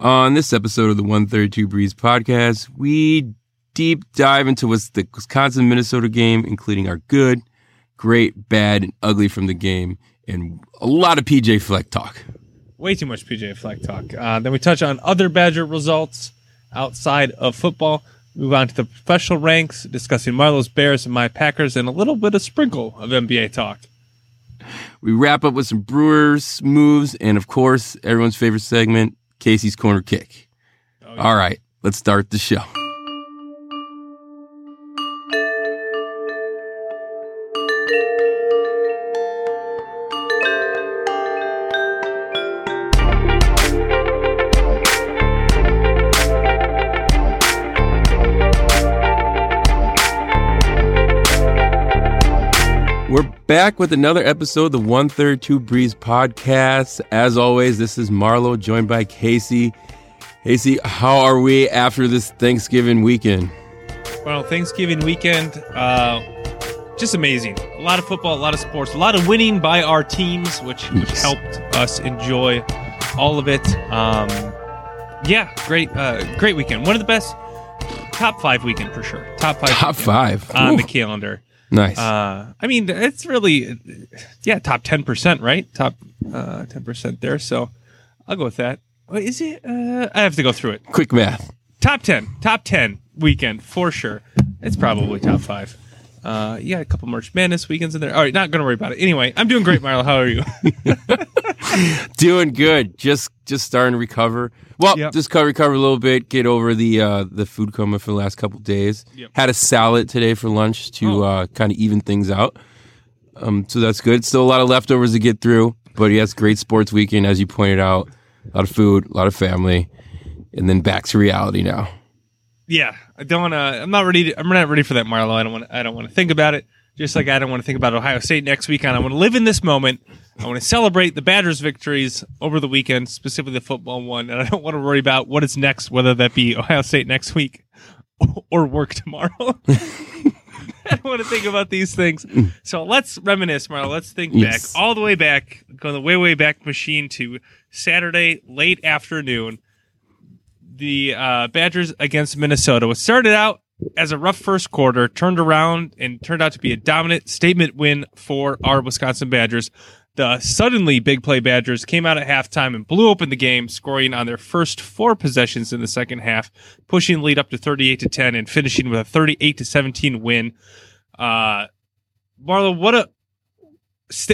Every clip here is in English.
On this episode of the 132 Breeze podcast, we deep dive into what's the Wisconsin Minnesota game, including our good, great, bad, and ugly from the game, and a lot of PJ Fleck talk. Way too much PJ Fleck talk. Uh, then we touch on other Badger results outside of football. Move on to the professional ranks, discussing Marlo's Bears and my Packers, and a little bit of sprinkle of NBA talk. We wrap up with some Brewers moves, and of course, everyone's favorite segment, Casey's Corner Kick. Oh, yeah. All right, let's start the show. Back with another episode of the 132 Breeze podcast. As always, this is Marlo joined by Casey. Casey, how are we after this Thanksgiving weekend? Well, Thanksgiving weekend, uh, just amazing. A lot of football, a lot of sports, a lot of winning by our teams, which, which helped us enjoy all of it. Um, yeah, great, uh, great weekend. One of the best, top five weekend for sure. Top five. Top five on Ooh. the calendar. Nice. Uh, I mean, it's really, yeah, top 10%, right? Top uh, 10% there. So I'll go with that. Is it? Uh, I have to go through it. Quick math. Top 10. Top 10 weekend for sure. It's probably top five. Uh, yeah, a couple March Madness weekends in there. All right, not gonna worry about it. Anyway, I'm doing great, Marlo. How are you? doing good. Just just starting to recover. Well, yep. just recover a little bit. Get over the uh, the food coma for the last couple days. Yep. Had a salad today for lunch to oh. uh, kind of even things out. Um, so that's good. Still a lot of leftovers to get through, but yes, great sports weekend as you pointed out. A lot of food, a lot of family, and then back to reality now yeah, I don't want to. I'm not ready. To, I'm not ready for that, Marlo. I don't want. I don't want to think about it. Just like I don't want to think about Ohio State next weekend. I want to live in this moment. I want to celebrate the Badgers' victories over the weekend, specifically the football one, and I don't want to worry about what is next, whether that be Ohio State next week or work tomorrow. I don't want to think about these things. So let's reminisce, Marlo. Let's think yes. back all the way back, go the way, way back machine to Saturday late afternoon the uh, Badgers against Minnesota. What started out as a rough first quarter turned around and turned out to be a dominant statement win for our Wisconsin Badgers. The suddenly big play Badgers came out at halftime and blew open the game, scoring on their first four possessions in the second half, pushing the lead up to 38 to 10 and finishing with a 38 to 17 win. Uh, Marlo, what a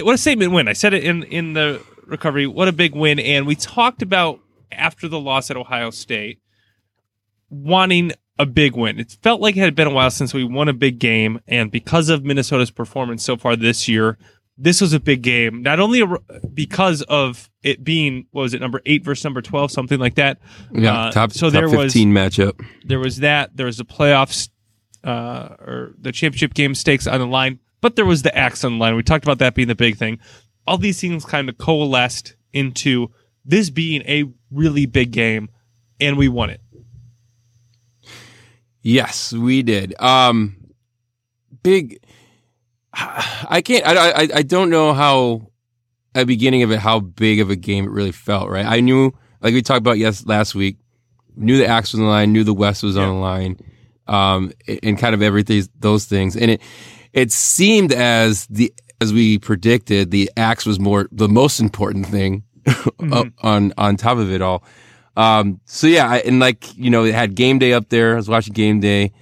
what a statement win! I said it in in the recovery. What a big win! And we talked about after the loss at Ohio State, wanting a big win. It felt like it had been a while since we won a big game, and because of Minnesota's performance so far this year, this was a big game. Not only because of it being what was it number eight versus number twelve, something like that. Yeah, uh, top so top there fifteen was, matchup. There was that. There was the playoffs uh, or the championship game stakes on the line, but there was the axe on the line. We talked about that being the big thing. All these things kind of coalesced into this being a really big game, and we won it. Yes, we did. Um, big. I can't. I, I. I don't know how. At the beginning of it, how big of a game it really felt. Right. I knew, like we talked about yes last week. Knew the axe was on the line. Knew the West was yeah. on the line. Um, and kind of everything those things, and it it seemed as the as we predicted, the axe was more the most important thing mm-hmm. on on top of it all. Um, so yeah, and like you know, it had game day up there. I was watching game day.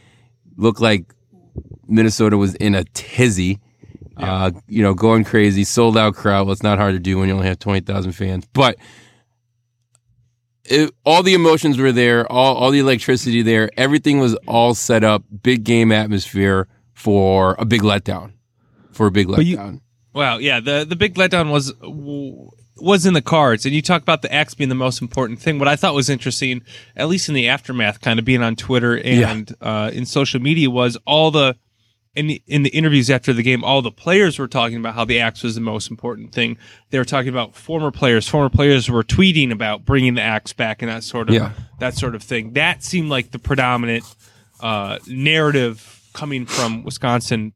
Looked like Minnesota was in a tizzy. Yeah. Uh, you know, going crazy, sold out crowd. Well, it's not hard to do when you only have twenty thousand fans, but. It, all the emotions were there, all, all the electricity there. Everything was all set up, big game atmosphere for a big letdown. For a big letdown. You, wow, yeah. The the big letdown was was in the cards, and you talk about the axe being the most important thing. What I thought was interesting, at least in the aftermath, kind of being on Twitter and yeah. uh, in social media, was all the in the, in the interviews after the game, all the players were talking about how the axe was the most important thing. They were talking about former players. Former players were tweeting about bringing the axe back and that sort of yeah. that sort of thing. That seemed like the predominant uh, narrative coming from Wisconsin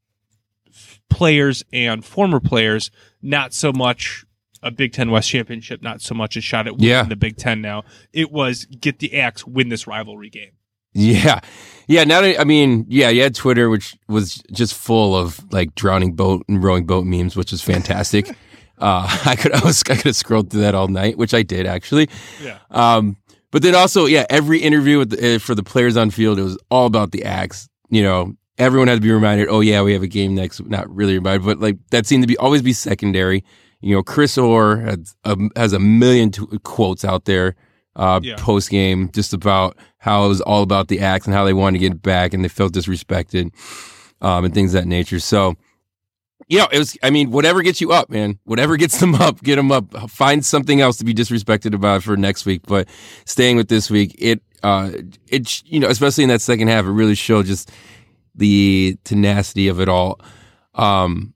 players and former players, not so much a Big Ten West championship, not so much a shot at winning Yeah. the Big Ten now. It was get the axe, win this rivalry game. Yeah. Yeah. Now that, I mean, yeah, you had Twitter, which was just full of like drowning boat and rowing boat memes, which was fantastic. uh, I could, I was, I could have scrolled through that all night, which I did actually. Yeah. Um, but then also, yeah, every interview with the, uh, for the players on field, it was all about the axe. You know, everyone had to be reminded, oh yeah, we have a game next. Not really reminded, but like that seemed to be always be secondary. You know, Chris Orr has a, has a million t- quotes out there uh, Yeah. post game just about how it was all about the axe and how they wanted to get back and they felt disrespected um, and things of that nature. So, you know, it was, I mean, whatever gets you up, man, whatever gets them up, get them up. Find something else to be disrespected about for next week. But staying with this week, it, uh, it, you know, especially in that second half, it really showed just the tenacity of it all. Um,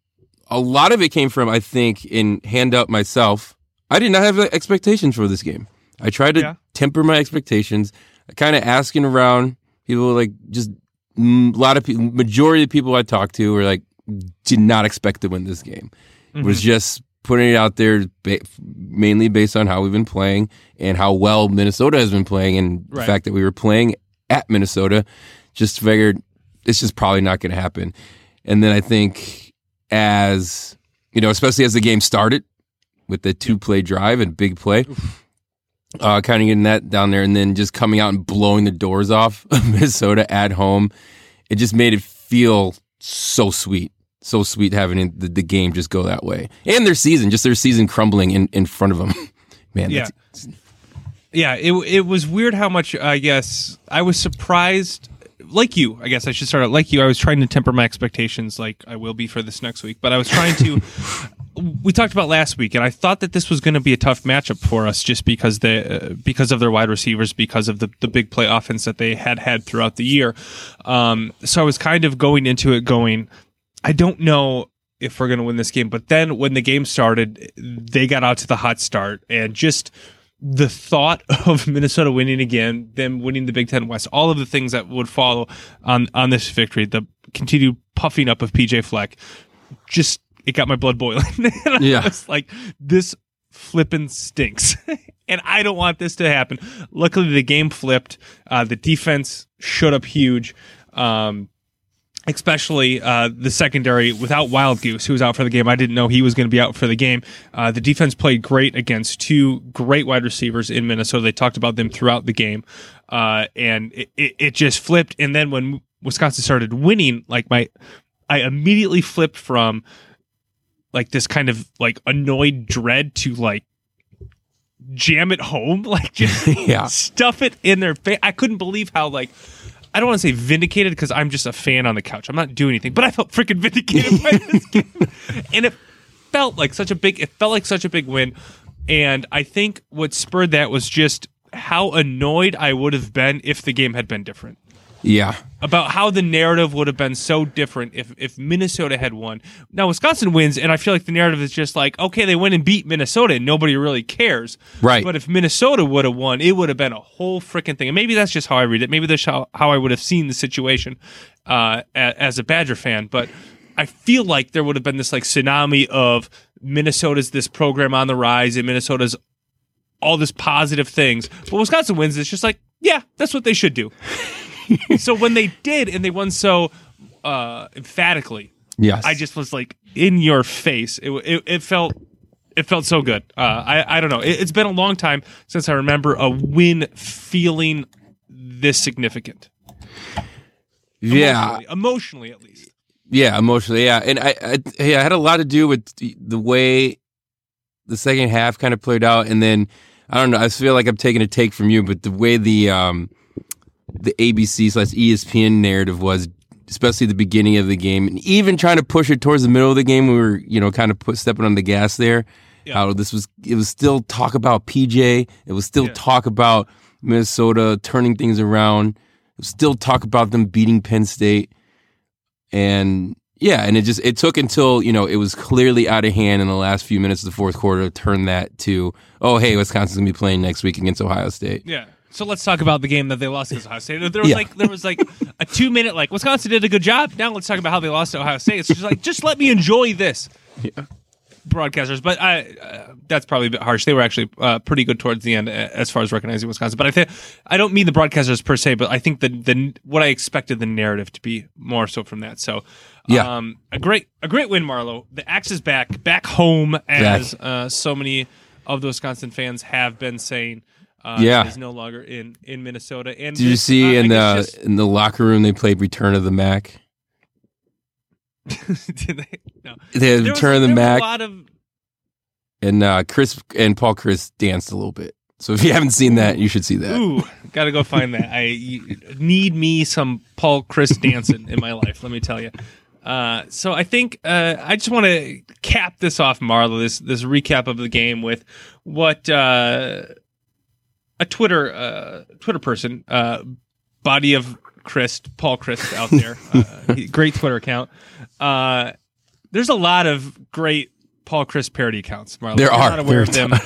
a lot of it came from, I think, in hand up myself. I did not have expectations for this game. I tried to Yeah. temper my expectations. Kind of asking around people, like just a lot of people, majority of people I talked to were like, did not expect to win this game. It was mm-hmm. just putting it out there, ba- mainly based on how we've been playing and how well Minnesota has been playing, and the fact that we were playing at Minnesota. Just figured it's just probably not going to happen. And then I think as you know, especially as the game started with the two play drive and big play, uh, kind of getting that down there, and then just coming out and blowing the doors off of Minnesota at home, it just made it feel so sweet, so sweet having the, the game just go that way, and their season, just their season crumbling in, in front of them. Man, Yeah. Yeah, it it was weird how much I guess I was surprised. Like you, I guess I should start out like you. I was trying to temper my expectations, like I will be for this next week. But I was trying to. we talked about last week, and I thought that this was going to be a tough matchup for us, just because the uh, because of their wide receivers, because of the the big play offense that they had had throughout the year. Um, so I was kind of going into it going, I don't know if we're going to win this game. But then when the game started, they got out to the hot start and just the thought of Minnesota winning again, them winning the Big Ten West, all of the things that would follow on on this victory, the continued puffing up of PJ Fleck, just it got my blood boiling. Yeah. I was like, this flipping stinks. and I don't want this to happen. Luckily the game flipped. Uh, the defense showed up huge. Um, especially uh, the secondary without Wildgoose, who was out for the game. I didn't know he was going to be out for the game. Uh, the defense played great against two great wide receivers in Minnesota. They talked about them throughout the game, uh, and it, it, it just flipped. And then when Wisconsin started winning, like my, I immediately flipped from like this kind of like annoyed dread to like jam it home, like just Yeah. stuff it in their face. I couldn't believe how like I don't want to say vindicated because I'm just a fan on the couch. I'm not doing anything, but I felt freaking vindicated by this game, and it felt like such a big. It felt like such a big win, and I think what spurred that was just how annoyed I would have been if the game had been different yeah, about how the narrative would have been so different if if Minnesota had won. Now Wisconsin wins, and I feel like the narrative is just like, okay, they went and beat Minnesota, and nobody really cares. Right. But if Minnesota would have won, it would have been a whole freaking thing. And maybe that's just how I read it. Maybe that's how, how I would have seen the situation uh, as a Badger fan. But I feel like there would have been this like tsunami of Minnesota's this program on the rise, and Minnesota's all this positive things. But Wisconsin wins. It's just like, yeah, that's what they should do. so when they did, and they won so uh, emphatically, yes. I just was like in your face. It it, it felt it felt so good. Uh, I I don't know. It, it's been a long time since I remember a win feeling this significant. yeah, Emotionally, emotionally at least. Yeah, emotionally, yeah, and I, I, yeah, it had a lot to do with the, the way the second half kind of played out, and then I don't know. I feel like I'm taking a take from you, but the way the um the ABC slash ESPN narrative was, especially the beginning of the game, and even trying to push it towards the middle of the game, we were you know kind of put stepping on the gas there. Yeah. How this was, it was still talk about PJ. It was still Yeah. talk about Minnesota turning things around. It was still talk about them beating Penn State and yeah, and it just it took until you know it was clearly out of hand in the last few minutes of the fourth quarter to turn that to oh hey Wisconsin's gonna be playing next week against Ohio State. Yeah. So let's talk about the game that they lost against Ohio State. There was Yeah. like there was like a two minute like Wisconsin did a good job. Now let's talk about how they lost to Ohio State. It's just like just let me enjoy this. broadcasters, but I uh, that's probably a bit harsh. They were actually uh, pretty good towards the end uh, as far as recognizing Wisconsin. But I think I don't mean the broadcasters per se, but I think the the what I expected the narrative to be more so from that. So Yeah. um, a great a great win, Marlo. The axe is back, back home, as uh, so many of the Wisconsin fans have been saying. Uh, Yeah. is no longer in in Minnesota. And Did you see uh, in the in the locker room they played Return of the Mac? did they? No. They had There was- Return of the Mac, A lot of and uh, Chris and Paul Chryst danced a little bit. So if you haven't seen that, you should see that. Ooh, gotta go find that. I you- need me some Paul Chryst dancing in my life. Let me tell you. Uh, so I think uh, I just want to cap this off, Marla. This this recap of the game with what uh, a Twitter uh, Twitter person, uh, body of Christ, Paul Christ out there, uh, great Twitter account. Uh, there's a lot of great Paul Chryst parody accounts, Marlo. There are. Not aware There them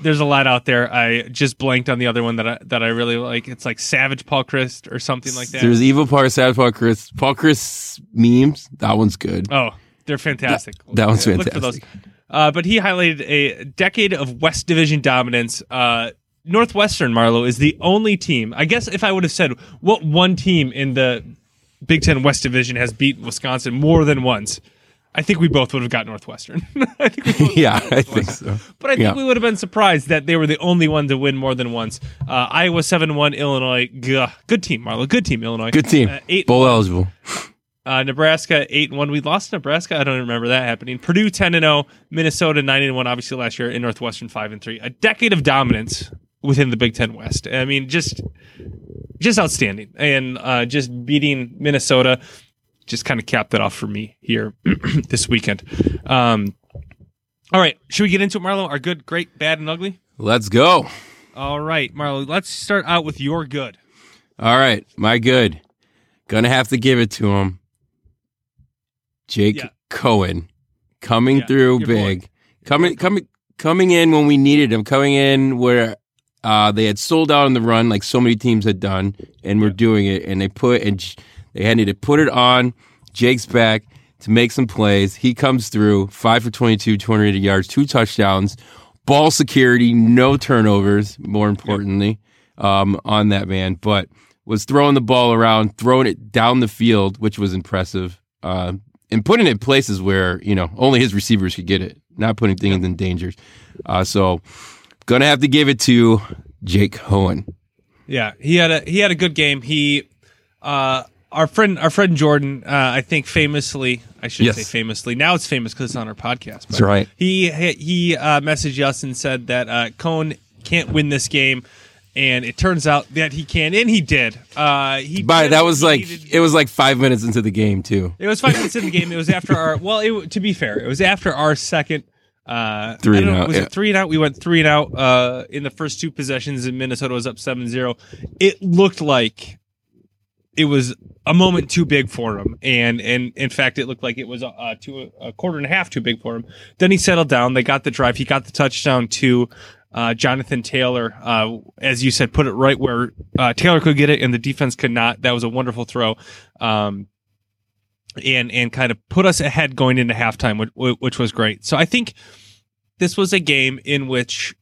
there's a lot out there. I just blanked on the other one that I that I really like. It's like Savage Paul Christ or something like that. There's Evil Paul, Savage Paul Chryst, Paul Chryst memes. That one's good. oh, they're fantastic. that one's Look for those. fantastic. Uh, but he highlighted a decade of West Division dominance. Uh, Northwestern Marlo is the only team. I guess if I would have said what one team in the Big Ten West Division has beaten Wisconsin more than once, I think we both would have got Northwestern. I think we yeah, I think so. But I think Yeah. we would have been surprised that they were the only one to win more than once. Uh, Iowa seven one, Illinois. Gah, good team, Marlo. Good team, Illinois. Good team. Uh, eight. Bowl eligible. Uh, Nebraska eight one. We lost Nebraska. I don't remember that happening. Purdue ten and zero. Minnesota nine and one. Obviously last year. In Northwestern five and three. A decade of dominance within the Big Ten West. I mean, just just outstanding, and uh, just beating Minnesota. Just kind of capped it off for me here this weekend. Um, all right, should we get into it, Marlo? Our good, great, bad, and ugly. Let's go. All right, Marlo. Let's start out with your good. All right, my good. Gonna have to give it to him. Jake Yeah. Coan coming Yeah, through your boy. big. Coming coming coming in when we needed him, coming in where uh, they had sold out on the run like so many teams had done and were doing it and they put and they had to put it on Jake's back to make some plays. He comes through, 5 for 22, 280 yards, two touchdowns, ball security, no turnovers, more importantly, um, on that man, but was throwing the ball around, throwing it down the field, which was impressive, uh, and putting it in places where, you know, only his receivers could get it, not putting things in danger. Uh, so, gonna have to give it to Jake Coan. Yeah, he had a he had a good game. He, uh, our friend our friend Jordan, uh, I think famously, I should Yes. say famously. Now it's famous because it's on our podcast. But That's right. He he uh, messaged us and said that uh, Coan can't win this game, and it turns out that he can, and he did. Uh, he did that was like it was like five minutes into the game too. It was five minutes into the game. It was after our. Well, it, to be fair, it was after our second. Uh, Three and out, Was yeah. it three and out? We went three and out uh, in the first two possessions, and Minnesota was up 7-0. It looked like it was a moment too big for him, and and in fact, it looked like it was uh, two, a quarter and a half too big for him. Then he settled down. They got the drive. He got the touchdown to uh, Jonathan Taylor. Uh, as you said, put it right where uh, Taylor could get it, and the defense could not. That was a wonderful throw. Um, and and kind of put us ahead going into halftime, which, which was great. So I think this was a game in which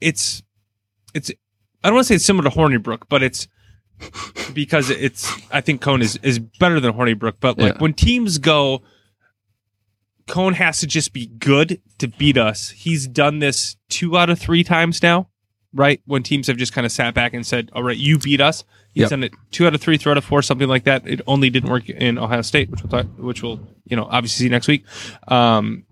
it's it's I don't want to say it's similar to Hornibrook, but it's because it's I think Coan is is better than Hornibrook. But like Yeah. when teams go, Coan has to just be good to beat us. He's done this two out of three times now, right? When teams have just kind of sat back and said, "All right, you beat us." He's Yep. done it two out of three, three out of four, something like that. It only didn't work in Ohio State, which we'll talk, which we'll you know obviously see next week. Um,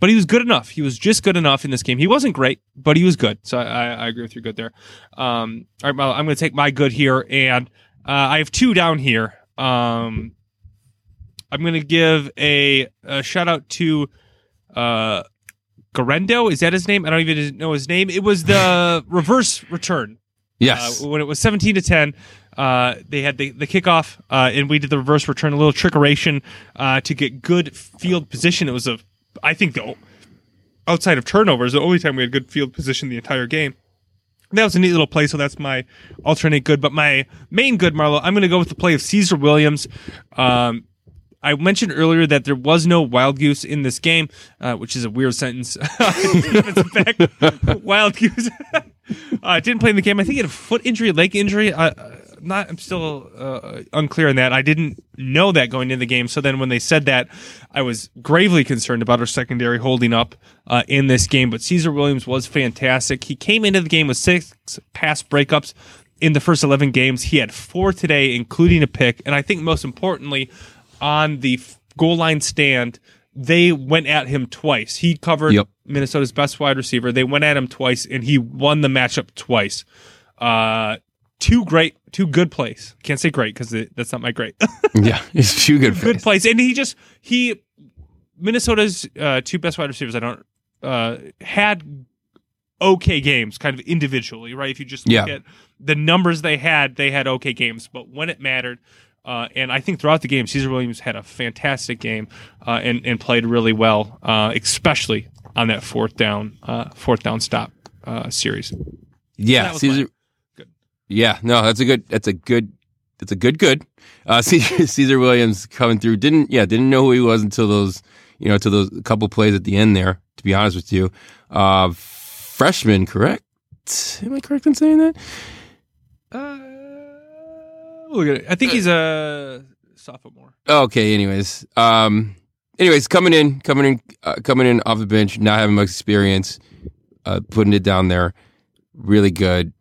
but he was good enough. He was just good enough in this game. He wasn't great, but he was good. So I, I agree with your good there. Um, all right, Milo, I'm going to take my good here, and uh, I have two down here. Um, I'm going to give a, a shout out to uh, Garendo. Is that his name? I don't even know his name. It was the reverse return Yes. uh, when it was 17 to 10 uh, they had the, the kickoff uh, and we did the reverse return a little trickeration uh, to get good field position it was a i think the outside of turnovers the only time we had good field position the entire game that was a neat little play so that's my alternate good but my main good marlo i'm going to go with the play of caesar williams um, I mentioned earlier that there was no wild goose in this game, uh, which is a weird sentence. Wild goose. uh, didn't play in the game. I think he had a foot injury, leg injury. Uh, not. I'm still uh, unclear on that. I didn't know that going into the game. So then when they said that, I was gravely concerned about our secondary holding up uh, in this game. But Caesar Williams was fantastic. He came into the game with six pass breakups in the first 11 games. He had four today, including a pick. And I think most importantly, on the goal line stand, they went at him twice. He covered Yep. Minnesota's best wide receiver. They went at him twice, and he won the matchup twice. Uh, two great, two good plays. Can't say great because that's not my great. yeah, it's few good, good plays. plays, and he just he Minnesota's uh, two best wide receivers. I don't uh, had okay games, kind of individually, right? If you just look Yeah. at the numbers they had, they had okay games, but when it mattered. Uh, and I think throughout the game, Caesar Williams had a fantastic game uh, and and played really well, uh, especially on that fourth down uh, fourth down stop uh, series. Yeah, Caesar. Yeah, no, that's a good. That's a good. That's a good. Good. Uh, Caesar, Caesar Williams coming through. Didn't yeah. Didn't know who he was until those you know until those couple plays at the end there. To be honest with you, uh, freshman, correct? Am I correct in saying that? Uh, look at it. I think he's a sophomore. Okay. Anyways, um, anyways, coming in, coming in, uh, coming in off the bench, not having much experience, uh, putting it down there, really good.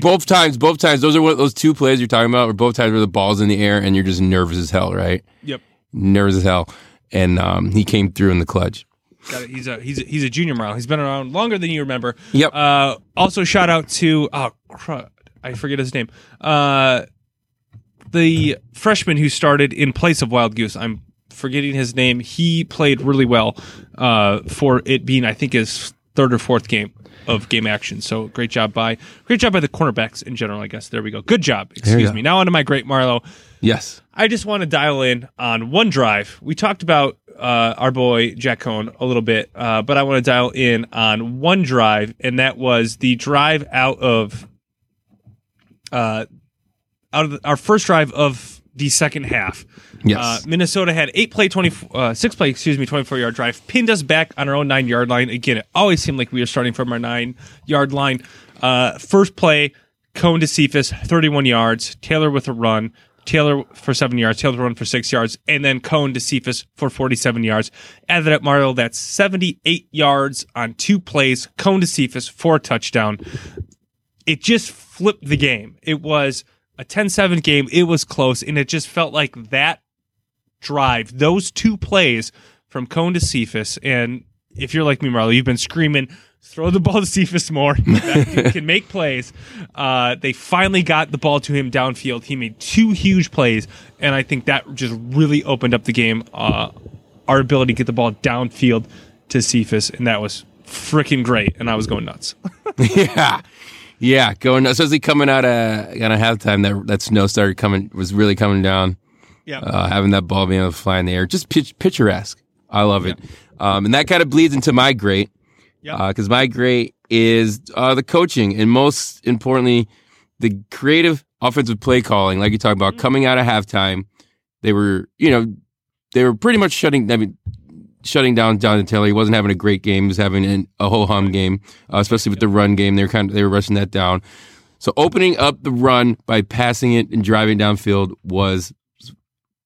Both times, both times, those are what those two plays you're talking about. Were both times where the ball's in the air and you're just nervous as hell, right? Yep. Nervous as hell, and um, he came through in the clutch. Got it. He's a he's a, he's a junior mile. He's been around longer than you remember. Yep. Uh, also, shout out to oh crud, I forget his name. Uh, the freshman who started in place of Wildgoose. I'm forgetting his name. He played really well uh, for it being I think his third or fourth game of game action. So great job by great job by the cornerbacks in general. I guess there we go. Good job. Excuse go. me. Now onto my great Marlo. Yes. I just want to dial in on OneDrive. We talked about uh, our boy Jack Coan a little bit, uh, but I want to dial in on OneDrive, and that was the drive out of uh, out of the, our first drive of the second half. Yes. Uh, Minnesota had eight play, twenty uh, six play, excuse me, twenty four yard drive, pinned us back on our own nine yard line. Again, it always seemed like we were starting from our nine yard line. Uh, first play, Coan to Cephus, thirty one yards. Taylor with a run. Taylor for seven yards, Taylor run for six yards, and then Coan to Cephus for 47 yards. Add that up, Mario, that's 78 yards on two plays. Coan to Cephus for a touchdown it just flipped the game. It was a 10-7 game. It was close, and it just felt like that drive, those two plays from Coan to Cephus, and if you're like me, Marlo, you've been screaming, throw the ball to Cephus more. That can make plays. Uh, they finally got the ball to him downfield. He made two huge plays, and I think that just really opened up the game. Uh, our ability to get the ball downfield to Cephus, and that was freaking great. And I was going nuts. yeah. Yeah, going especially coming out of kind of halftime that that snow started coming was really coming down. Yeah. uh, having that ball being able to fly in the air, just pitch, picturesque. I love it, um, and that kind of bleeds into my great Yeah. because my great is uh, the coaching and most importantly the creative offensive play calling. Like you talk about, coming out of halftime, they were you know they were pretty much shutting. I mean. Shutting down Jonathan Taylor, he wasn't having a great game. He was having an, a ho hum game, uh, especially with the run game. They were kind of they were rushing that down. So opening up the run by passing it and driving downfield was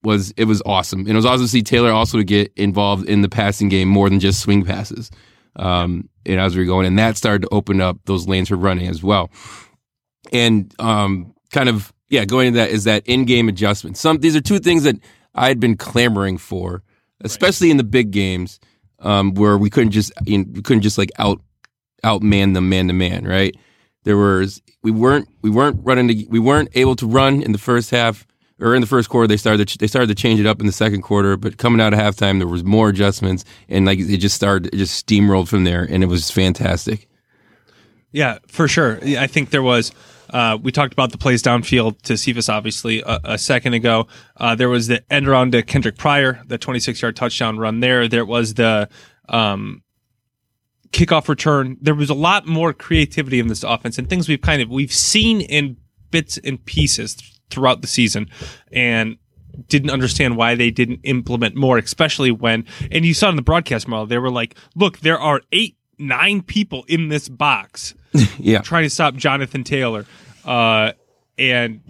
was it was awesome. And it was awesome to see Taylor also to get involved in the passing game more than just swing passes. Um, and as we were going, and that started to open up those lanes for running as well. And um, kind of yeah, going into that is that in-game adjustment. Some these are two things that I had been clamoring for, especially in the big games, um, where we couldn't just you know, we couldn't just like out outman them man to man, right? There was we weren't we weren't running to, we weren't able to run in the first half or in the first quarter. They started to, they started to change it up in the second quarter, but coming out of halftime there was more adjustments and like it just started it just steamrolled from there and it was fantastic. Yeah, for sure. I think there was. Uh, we talked about the plays downfield to Cephus, obviously, a, a second ago. Uh, there was the end around to Kendric Pryor, the 26 yard touchdown run there. There was the um, kickoff return. There was a lot more creativity in this offense and things we've kind of we've seen in bits and pieces th- throughout the season. And didn't understand why they didn't implement more, especially when, and you saw in the broadcast model, they were like, look, there are eight, nine people in this box yeah. trying to stop Jonathan Taylor. Uh, and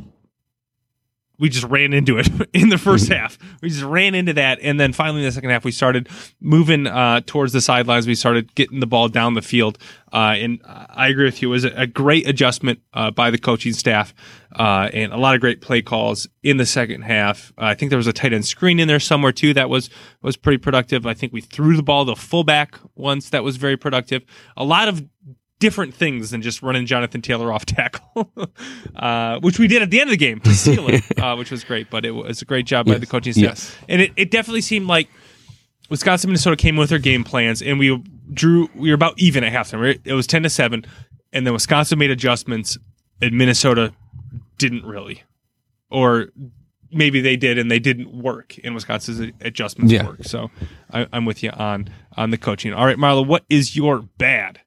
we just ran into it in the first half. We just ran into that, and then finally in the second half, we started moving uh, towards the sidelines. We started getting the ball down the field, uh, and I agree with you. It was a, great adjustment uh, by the coaching staff, uh, and a lot of great play calls in the second half. I think there was a tight end screen in there somewhere too that was was pretty productive. I think we threw the ball to fullback once that was very productive. A lot of different things than just running Jonathan Taylor off tackle, uh, which we did at the end of the game to seal it, uh, which was great. But it was a great job by yes. the coaching staff, yes. and it, it definitely seemed like Wisconsin Minnesota came with their game plans, and we drew we were about even at halftime. It was ten to seven, and then Wisconsin made adjustments, and Minnesota didn't really, or maybe they did and they didn't work and Wisconsin's adjustments yeah. work. So I, am with you on on the coaching. All right, Marlo, what is your bad?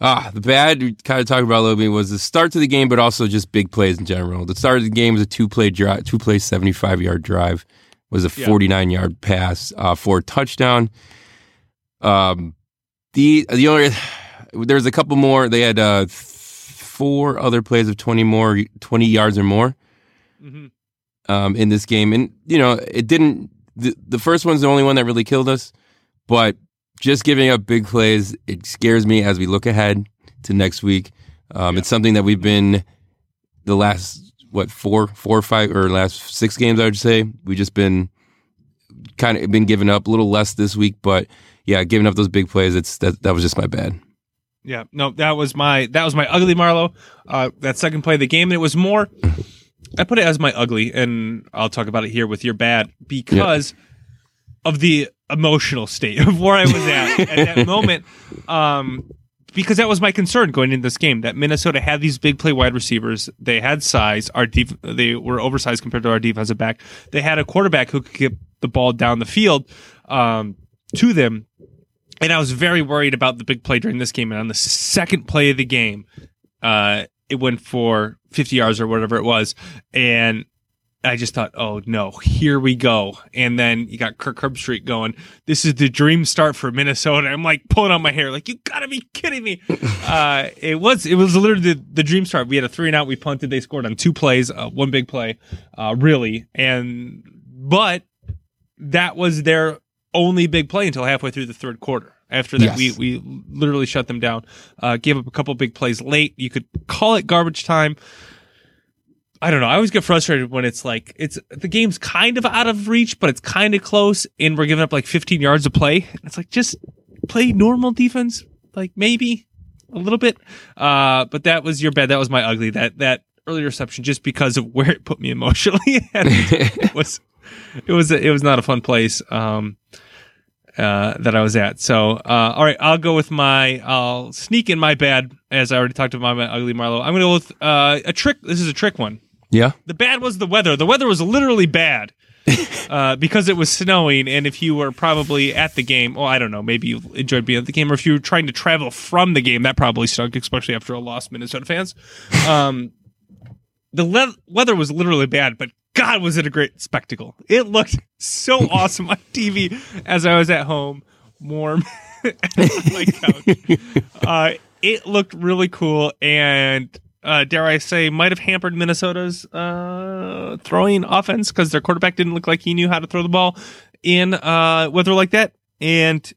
Ah, the bad kind of talked about a little bit was the start to the game, but also just big plays in general. The start of the game was a two play drive, two play seventy five yard drive, was a forty nine yeah. yard pass uh, for a touchdown. Um, the the only there's a couple more. They had uh, four other plays of twenty more twenty yards or more mm-hmm. um, in this game, and you know it didn't. The, the first one's the only one that really killed us, but just giving up big plays, it scares me as we look ahead to next week. Um, yeah. It's something that we've been the last what four, four or five, or last six games, I would say we just been kind of been giving up a little less this week, but yeah, giving up those big plays. It's that that was just my bad. Yeah, no, that was my that was my ugly Marlo. Uh, that second play of the game, and it was more. I put it as my ugly, and I'll talk about it here with your bad because of the emotional state of where I was at at that moment. Um, because that was my concern going into this game that Minnesota had these big play wide receivers. They had size. Our def- they were oversized compared to our defensive back. They had a quarterback who could get the ball down the field um, to them. And I was very worried about the big play during this game. And on the second play of the game, uh, it went for 50 yards or whatever it was. And I just thought, oh no, here we go. And then you got Kirk Herbstreit going, this is the dream start for Minnesota. I'm like pulling on my hair, like, you gotta be kidding me. uh, it was, it was literally the, the dream start. We had a three and out. We punted. They scored on two plays, uh, one big play, uh, really. And, but that was their only big play until halfway through the third quarter. After that, yes. we, we literally shut them down, uh, gave up a couple big plays late. You could call it garbage time. I don't know. I always get frustrated when it's like it's the game's kind of out of reach, but it's kind of close, and we're giving up like 15 yards of play. It's like just play normal defense, like maybe a little bit. Uh, but that was your bad. That was my ugly. That that early reception, just because of where it put me emotionally, it was it was it was not a fun place. Um, uh, that I was at. So, uh, all right, I'll go with my, I'll sneak in my bad, as I already talked about my ugly Marlo. I'm going to go with uh, a trick. This is a trick one. Yeah. The bad was the weather. The weather was literally bad. uh, because it was snowing, and if you were probably at the game, well, I don't know, maybe you enjoyed being at the game, or if you were trying to travel from the game, that probably stunk, especially after a loss, Minnesota fans. Um, the le- weather was literally bad, but God, was it a great spectacle! It looked so awesome on TV as I was at home, warm, my couch. Uh, it looked really cool, and uh, dare I say, might have hampered Minnesota's uh, throwing offense because their quarterback didn't look like he knew how to throw the ball in uh, weather like that. And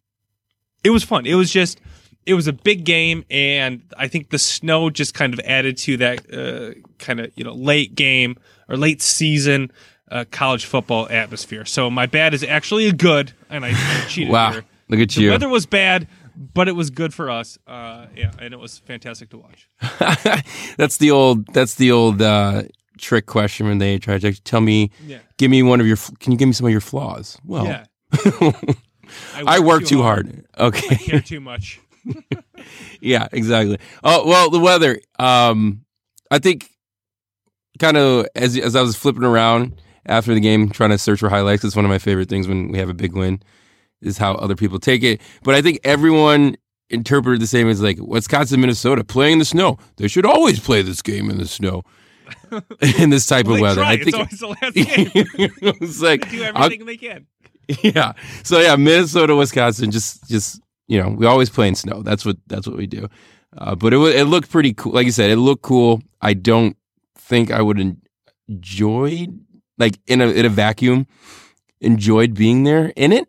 it was fun. It was just, it was a big game, and I think the snow just kind of added to that uh, kind of you know late game or late season uh, college football atmosphere. So my bad is actually a good, and I, I cheated wow. Here. Look at the you. The weather was bad but it was good for us. Uh, yeah, and it was fantastic to watch. that's the old. That's the old uh, trick question when they try to tell me. Yeah. Give me one of your. Can you give me some of your flaws? Well, yeah. I work, I work too, too hard. hard. Okay. I care too much. yeah, exactly. Oh well, the weather. Um, I think kind of as as I was flipping around after the game, trying to search for highlights. It's one of my favorite things when we have a big win is how other people take it. But I think everyone interpreted the same as like Wisconsin, Minnesota playing in the snow. They should always play this game in the snow. in this type Well, of weather. try. I think it's always the last game. it's like They do I'll- everything they can. yeah. So yeah, Minnesota, Wisconsin, just just you know, we always play in snow. That's what that's what we do. Uh, but it wa- it looked pretty cool. Like you said, it looked cool. I don't think I would en- enjoy like in a in a vacuum enjoyed being there in it.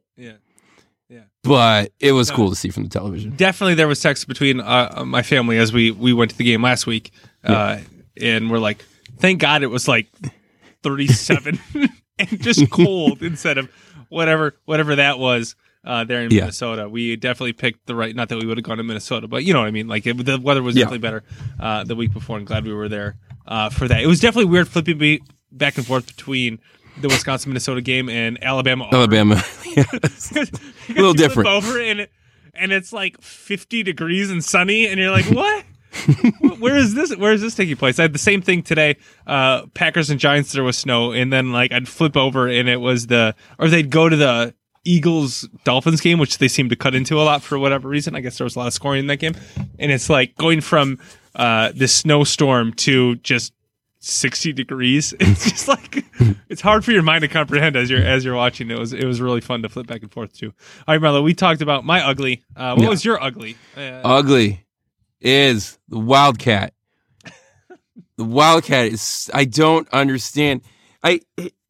But it was cool to see from the television. Definitely, there was text between uh, my family as we we went to the game last week, uh, and we're like, "Thank God it was like 37 and just cold instead of whatever whatever that was." Uh, there in Yeah. Minnesota, we definitely picked the right. Not that we would have gone to Minnesota, but you know what I mean. Like it, the weather was Yeah. definitely better uh, the week before, and glad we were there uh, for that. It was definitely weird flipping back and forth between the Wisconsin Minnesota game and Alabama. Alabama, a little different. Over and it, and it's like 50 degrees and sunny, and you're like, what? Where is this? Where is this taking place? I had the same thing today. Uh, Packers and Giants. There was snow, and then like I'd flip over, and it was the or they'd go to the Eagles Dolphins game, which they seem to cut into a lot for whatever reason. I guess there was a lot of scoring in that game, and it's like going from uh, this snowstorm to just 60 degrees. It's just like it's hard for your mind to comprehend as you're as you're watching. It was it was really fun to flip back and forth too. All right, Marlo, we talked about my ugly. Uh, what Yeah. was your ugly? Uh, ugly is the Wildcat. the Wildcat is I don't understand. I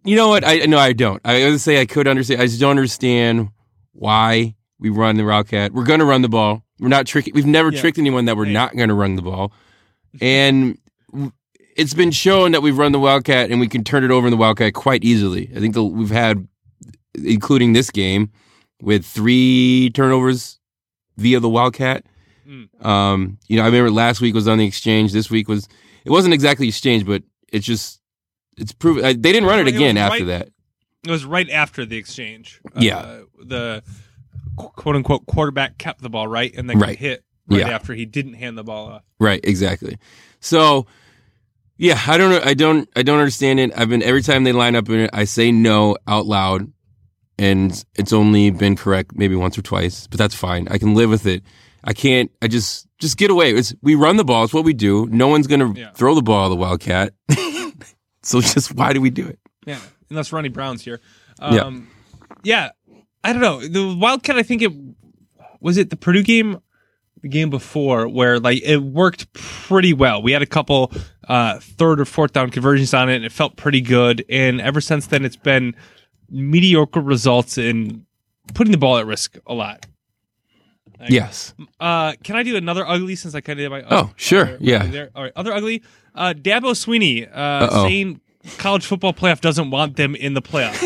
you know what? I no I don't. I was say I could understand. I just don't understand why we run the Wildcat. We're gonna run the ball. We're not tricking we've never Yeah. tricked anyone that we're Right. not gonna run the ball. And it's been shown that we've run the Wildcat and we can turn it over in the Wildcat quite easily. I think the, we've had including this game with three turnovers via the Wildcat. Mm. Um, you know, I remember last week was on the exchange. This week was it wasn't exactly exchange, but it's just it's proven they didn't run it It again after right- that. it was right after the exchange. Yeah. uh, the quote unquote quarterback kept the ball right, and then got Right. hit right Yeah. after he didn't hand the ball off. Right, exactly. So, yeah, I don't know. I don't. I don't understand it. I've been every time they line up in it, I say no out loud, and it's only been correct maybe once or twice, but that's fine. I can live with it. I can't. I just just get away. It's we run the ball. It's what we do. No one's gonna Yeah. throw the ball at the Wildcat. so just why do we do it? Yeah, unless Ronnie Brown's here. Yeah. Um, yeah. I don't know. The Wildcat, I think it was it the Purdue game, the game before, where like it worked pretty well. We had a couple uh, third or fourth down conversions on it, and it felt pretty good. And ever since then, it's been mediocre results in putting the ball at risk a lot. Like, Yes. Uh, can I do another ugly since I kind of did my? Oh, sure. other Yeah. There. All right. Other ugly. Uh, Dabo Swinney uh, saying college football playoff doesn't want them in the playoff.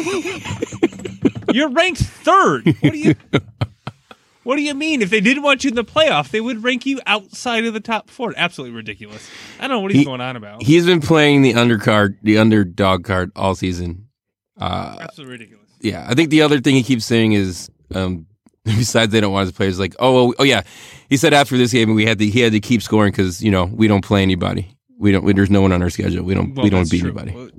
You're ranked third. What do you? What do you mean? If they didn't want you in the playoff, they would rank you outside of the top four. Absolutely ridiculous. I don't know what he's He- going on about. He's been playing the undercard, the underdog card all season. Uh, Absolutely ridiculous. yeah, I think the other thing he keeps saying is, um, besides they don't want his players, like, oh, well, oh yeah, he said after this game we had to he had to keep scoring because you know we don't play anybody. We don't. We, there's no one on our schedule. We don't. Well, we don't beat true. anybody. Well,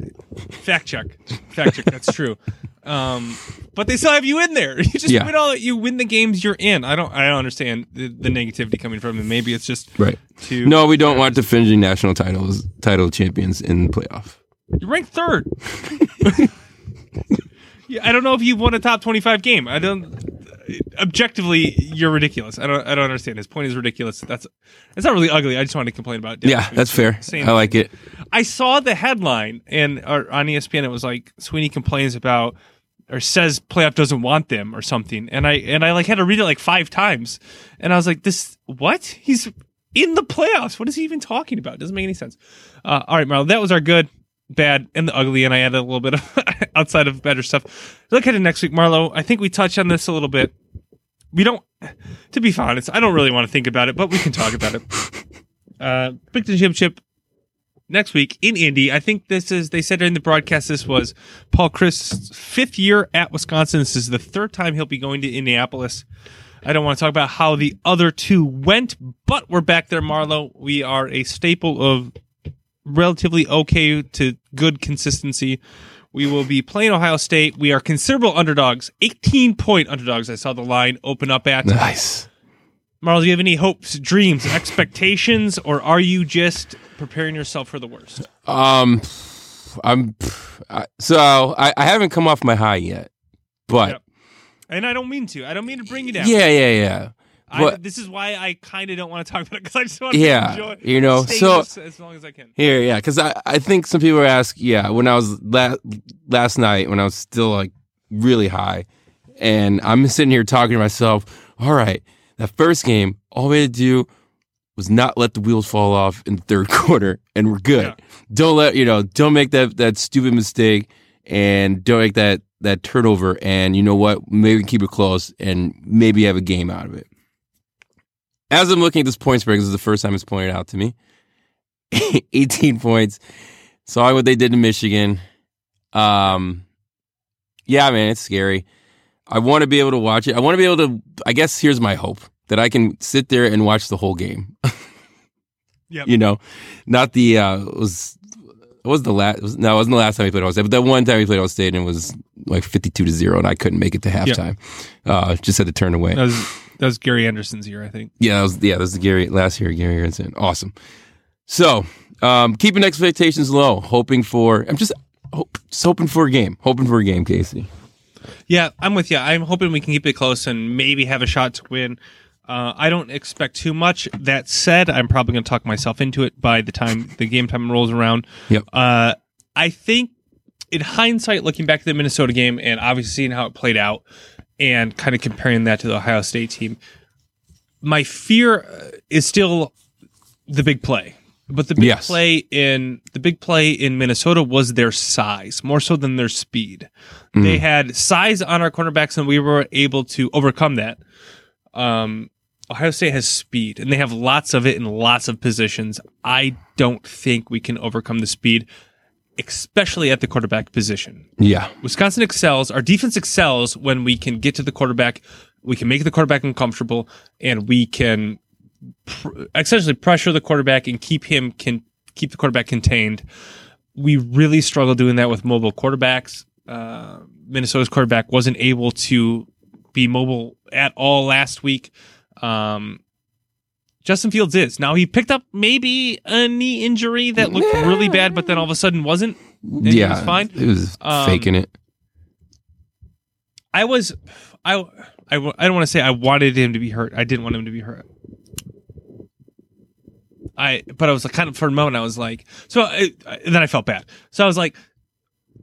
Fact check. Fact check. That's true. Um, but they still have you in there. You just Yeah. win all. You win the games you're in. I don't. I don't understand the, the negativity coming from him. Maybe it's just Right. to No, we don't want defending national titles, title champions in playoff. You're ranked third. yeah, I don't know if you won a top 25 game. I don't. Objectively, you're ridiculous. I don't. I don't understand. His point is ridiculous. That's. It's not really ugly. I just wanted to complain about. it. Yeah, that's fair. I like it. I saw the headline and or on ESPN it was like Swinney complains about or says playoff doesn't want them or something. And I and I like had to read it like five times. And I was like, this what? He's in the playoffs. What is he even talking about? doesn't make any sense. Uh, all right, Marlon, that was our good, bad, and the ugly, and I added a little bit of outside of better stuff. Look at it next week, Marlo. I think we touched on this a little bit. We don't to be honest, I don't really want to think about it, but we can talk about it. Uh Big Championship next week in Indy. I think this is, they said during the broadcast, this was Paul Chryst' fifth year at Wisconsin. This is the third time he'll be going to Indianapolis. I don't want to talk about how the other two went, but we're back there, Marlo. We are a staple of relatively okay to good consistency. We will be playing Ohio State. We are considerable underdogs, 18 point underdogs. I saw the line open up at. Nice. Marlo, do you have any hopes, dreams, expectations, or are you just preparing yourself for the worst? Um, I'm I- so I, I haven't come off my high yet, but Yep. And I don't mean to. I don't mean to bring you down. yeah, yeah, yeah, I, this is why I kind of don't want to talk about it because I just want Yeah, to enjoy. you know, so- as, long as I can. Here, yeah, because I, I think some people ask, yeah, when I was la- last night when I was still like really high, and I'm sitting here talking to myself, all right, that first game, all we had to do was not let the wheels fall off in the third quarter, and we're good. Yeah. Don't let you know, don't make that that stupid mistake, and don't make that that turnover. And you know what? Maybe keep it close, and maybe have a game out of it. As I'm looking at this point spread, this is the first time it's pointed out to me. 18 points. Saw what they did in Michigan. Um, yeah, man, it's scary. I want to be able to watch it. I want to be able to. I guess here's my hope that I can sit there and watch the whole game. Yep. You know, not the uh it was it was the last. Was, no, it wasn't the last time we played Ohio State, but that one time we played Ohio State and it was like 52 to zero, and I couldn't make it to halftime. Uh, just had to turn away. That was that was Gary Anderson's year, I think. Yeah, that was yeah, that was the Gary last year. Gary Anderson, awesome. So, um, keeping expectations low, hoping for. I'm just, hope, just hoping for a game, hoping for a game, Casey. Yeah, I'm with you. I'm hoping we can keep it close and maybe have a shot to win. Uh, I don't expect too much. That said, I'm probably going to talk myself into it by the time the game time rolls around. Yep. Uh, I think, in hindsight, looking back at the Minnesota game and obviously seeing how it played out, and kind of comparing that to the Ohio State team, my fear uh, is still the big play. But the big Yes. play in the big play in Minnesota was their size more so than their speed. They had size on our cornerbacks, and we were able to overcome that. Um, Ohio State has speed, and they have lots of it in lots of positions. I don't think we can overcome the speed, especially at the quarterback position. Yeah, Wisconsin excels. Our defense excels when we can get to the quarterback. We can make the quarterback uncomfortable, and we can pr- essentially pressure the quarterback and keep him can keep the quarterback contained. We really struggle doing that with mobile quarterbacks. Uh, Minnesota's quarterback wasn't able to be mobile at all last week. Um, Justin Fields is now. He picked up maybe a knee injury that looked really bad, but then all of a sudden wasn't. And he yeah, was fine. It was Um, faking it. I was, I, I, I don't want to say I wanted him to be hurt. I didn't want him to be hurt. I, but I was like, kind of for a moment, I was like, so I, I- then I felt bad. So I was like,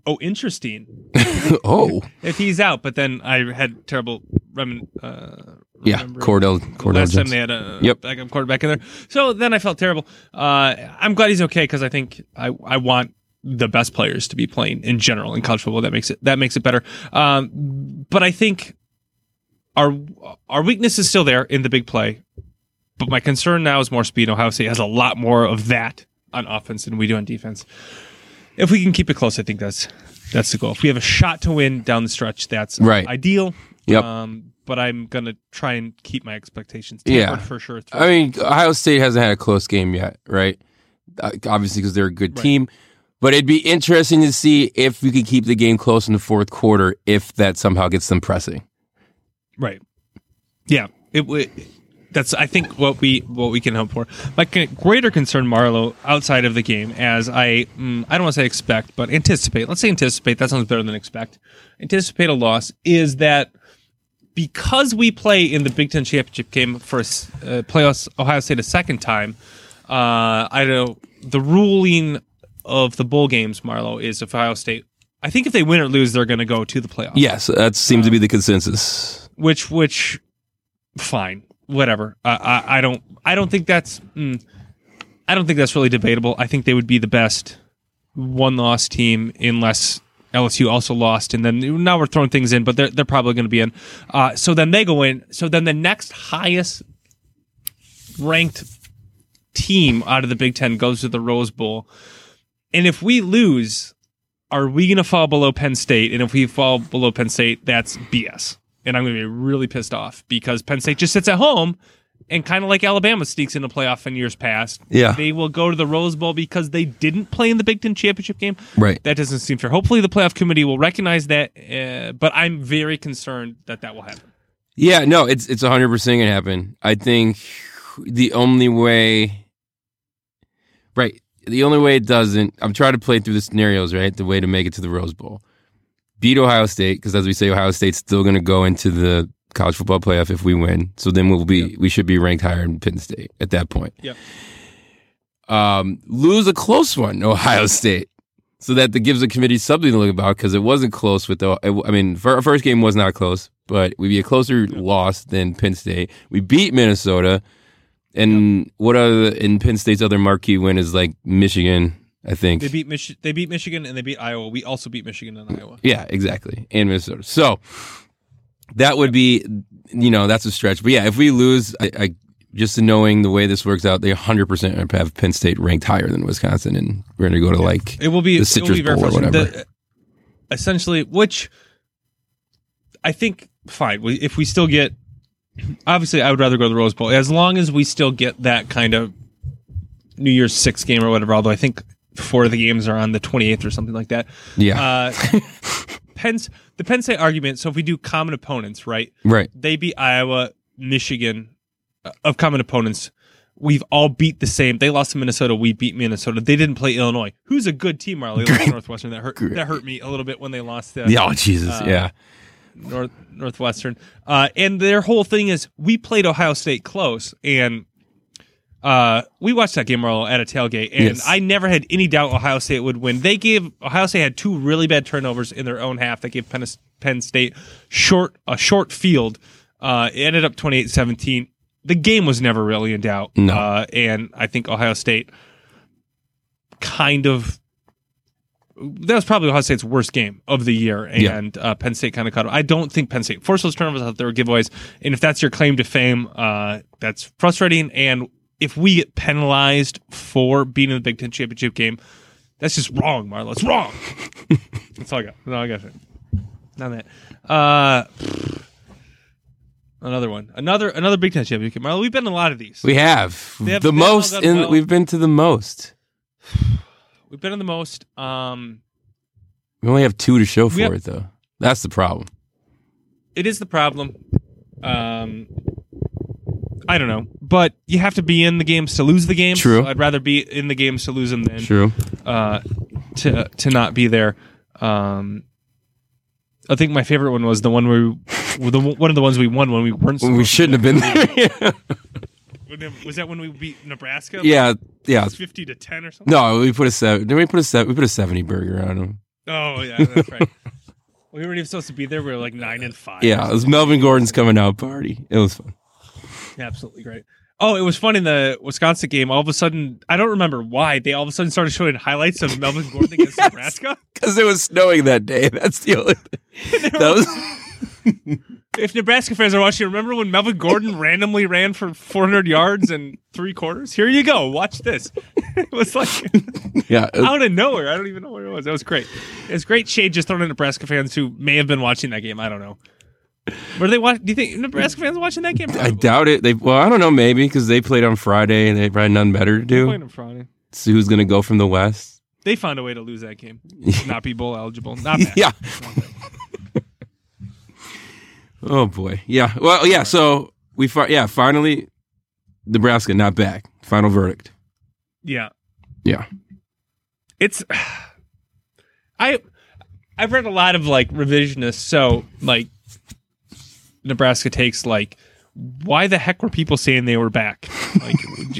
oh, interesting oh, if he's out. But then I had terrible remin, uh, yeah, remembering Cardale, Cardale last time they had a Yep. backup quarterback in there. So then I felt terrible. Uh, I'm glad he's okay because I think I, I want the best players to be playing in general in college football. That makes it that makes it better. Um, but I think our our weakness is still there in the big play. But my concern now is more speed. Ohio State has a lot more of that on offense than we do on defense. If we can keep it close, I think that's that's the goal. If we have a shot to win down the stretch, that's Right. ideal. Yep. Um, but I'm gonna try and keep my expectations Yeah. for sure. I mean, Ohio State hasn't had a close game yet, right? Uh, Obviously, because they're a good Right. team. But it'd be interesting to see if we could keep the game close in the fourth quarter, if that somehow gets them pressing. right. Yeah. It would. That's I think what we what we can hope for. My greater concern, Marlo, outside of the game, as I mm, I don't want to say expect, but anticipate. Let's say anticipate. That sounds better than expect. Anticipate a loss is that because we play in the Big Ten championship game for uh, playoffs Ohio State a second time. Uh, I don't know the ruling of the bowl games. Marlo is if Ohio State. I think if they win or lose, they're going to go to the playoffs. Yes, that seems to be the consensus. which which fine whatever I I, I don't i don't think that's mm, i don't think that's really debatable i think they would be the best one loss team unless lsu also lost and then now we're throwing things in but they're, they're probably going to be in uh, so then they go in so then the next highest ranked team out of the big ten goes to the rose bowl and if we lose are we going to fall below Penn State? And if we fall below Penn State, that's BS. And I'm going to be really pissed off because Penn State just sits at home and kind of like Alabama sneaks into playoff in years past. Yeah. They will go to the Rose Bowl because they didn't play in the Big Ten championship game. Right. That doesn't seem fair. Hopefully, the playoff committee will recognize that, uh, but I'm very concerned that that will happen. Yeah, no, it's it's 100% going to happen. I think the only way Right. The only way it doesn't, I'm trying to play through the scenarios, right? The way to make it to the Rose Bowl. Beat Ohio State, because as we say, Ohio State's still going to go into the college football playoff if we win. So then we'll be, we should be ranked higher in Penn State at that point. Yep. Um, lose a close one, Ohio State. So that the gives the committee something to look about because it wasn't close with the. I mean, our first game was not close, but we'd be a closer loss than Penn State. We beat Minnesota, and what other in Penn State's other marquee win is like Michigan, I think. They beat Mich- they beat Michigan and they beat Iowa. We also beat Michigan and Iowa. Yeah, exactly, and Minnesota. So that would be, you know, that's a stretch. But yeah, if we lose, I, I just knowing the way this works out, they 100% have Penn State ranked higher than Wisconsin, and we're going to go to like It will be the Citrus be Bowl or whatever. The- essentially, which I think fine. We, if we still get, obviously, I would rather go to the Rose Bowl as long as we still get that kind of New Year's Six game or whatever. Although I think four of the games are on the 28th or something like that. yeah, Uh, Penn's the Penn State argument. So if we do common opponents, right? right. They beat Iowa, Michigan uh, of common opponents. We've all beat the same. They lost to Minnesota. We beat Minnesota. They didn't play Illinois, who's a good team. Marley They lost Northwestern. That hurt. Great. That hurt me a little bit when they lost to Yeah, oh Jesus, uh, yeah, North Northwestern. Uh, and their whole thing is we played Ohio State close, and uh, we watched that game Marlo at a tailgate, and Yes. I never had any doubt Ohio State would win. They gave Ohio State had two really bad turnovers in their own half. That gave Penn, Penn State short a short field. Uh, it ended up 28-17. The game was never really in doubt. No. Uh, and I think Ohio State kind of that was probably Ohio State's worst game of the year, Yeah. and uh, Penn State kind of caught. Up. I don't think Penn State forced those turnovers out there were giveaways, and if that's your claim to fame, uh, that's frustrating. And if we get penalized for being in the Big Ten championship game, that's just wrong, Marlo. It's wrong. that's all I got. No, I got it. Not that. Uh, another one. Another another Big Ten championship game. Marlo, we've been in a lot of these. we have, have- the most. In, well. We've been to the most. We've been in the most. Um, We only have two to show for have- it, though. That's the problem. it is the problem. Um, I don't know, but you have to be in the games to lose the games. True. I'd rather be in the games to lose them than True. uh, to to not be there. Um, I think my favorite one was the one where we, the one of the ones we won when we weren't. When we shouldn't have been there. Was that when we beat Nebraska? yeah, yeah. fifty to ten or something. No, we put a seven. Did we put a seven? We put a seventy burger on them. Oh yeah, that's right. we weren't even supposed to be there. We were like nine and five. Yeah, it was Melvin Gordon's coming out party. It was fun. Absolutely great. Oh, it was fun in the Wisconsin game. All of a sudden, I don't remember why they all of a sudden started showing highlights of Melvin Gordon against Nebraska. Because it was snowing that day. That's the only thing. That was If Nebraska fans are watching, remember when Melvin Gordon randomly ran for 400 yards and three quarters? Here you go. Watch this. it was like yeah. was- out of nowhere. I don't even know where it was. That was great. It was great shade just thrown at Nebraska fans who may have been watching that game. I don't know. Were they watch? Do you think Nebraska fans watching that game? I doubt it. They well, I don't know. Maybe because they played on Friday and they probably nothing better to Playing do. on Friday. See who's going to go from the West. They found a way to lose that game. Not be bowl eligible. Not bad. Yeah. Oh boy. Yeah. Well, yeah. So we fi- yeah finally Nebraska not back. Final verdict. Yeah. Yeah. It's I I've read a lot of like revisionists, so like Nebraska takes like why the heck were people saying they were back? Like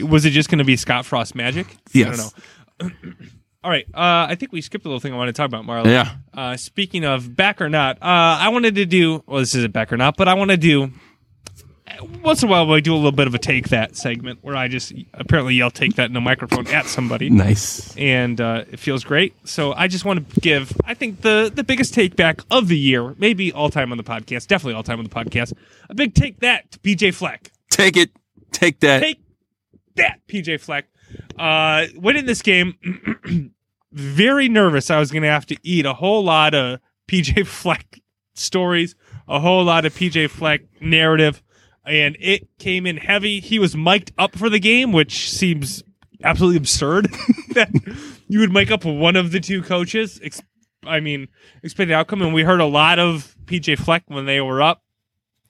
was it just gonna be Scott Frost magic? I Yes. don't know. All right. Uh, I think we skipped a little thing I wanted to talk about, Marlon. Yeah. Uh, speaking of back or not, uh, I wanted to do well. This isn't back or not, but I want to do once in a while. I do a little bit of a take that segment where I just apparently yell "take that" in a microphone at somebody Nice. and uh, it feels great. So I just want to give, I think the the biggest take back of the year, maybe all time on the podcast, definitely all time on the podcast, a big take that to PJ Fleck. Take it. Take that. Take that, PJ Fleck. Uh, winning this game, very nervous. I was going to have to eat a whole lot of PJ Fleck stories, a whole lot of PJ Fleck narrative, and it came in heavy. He was mic'd up for the game, which seems absolutely absurd that you would mic up one of the two coaches. Ex- I mean, expected outcome, and we heard a lot of PJ Fleck when they were up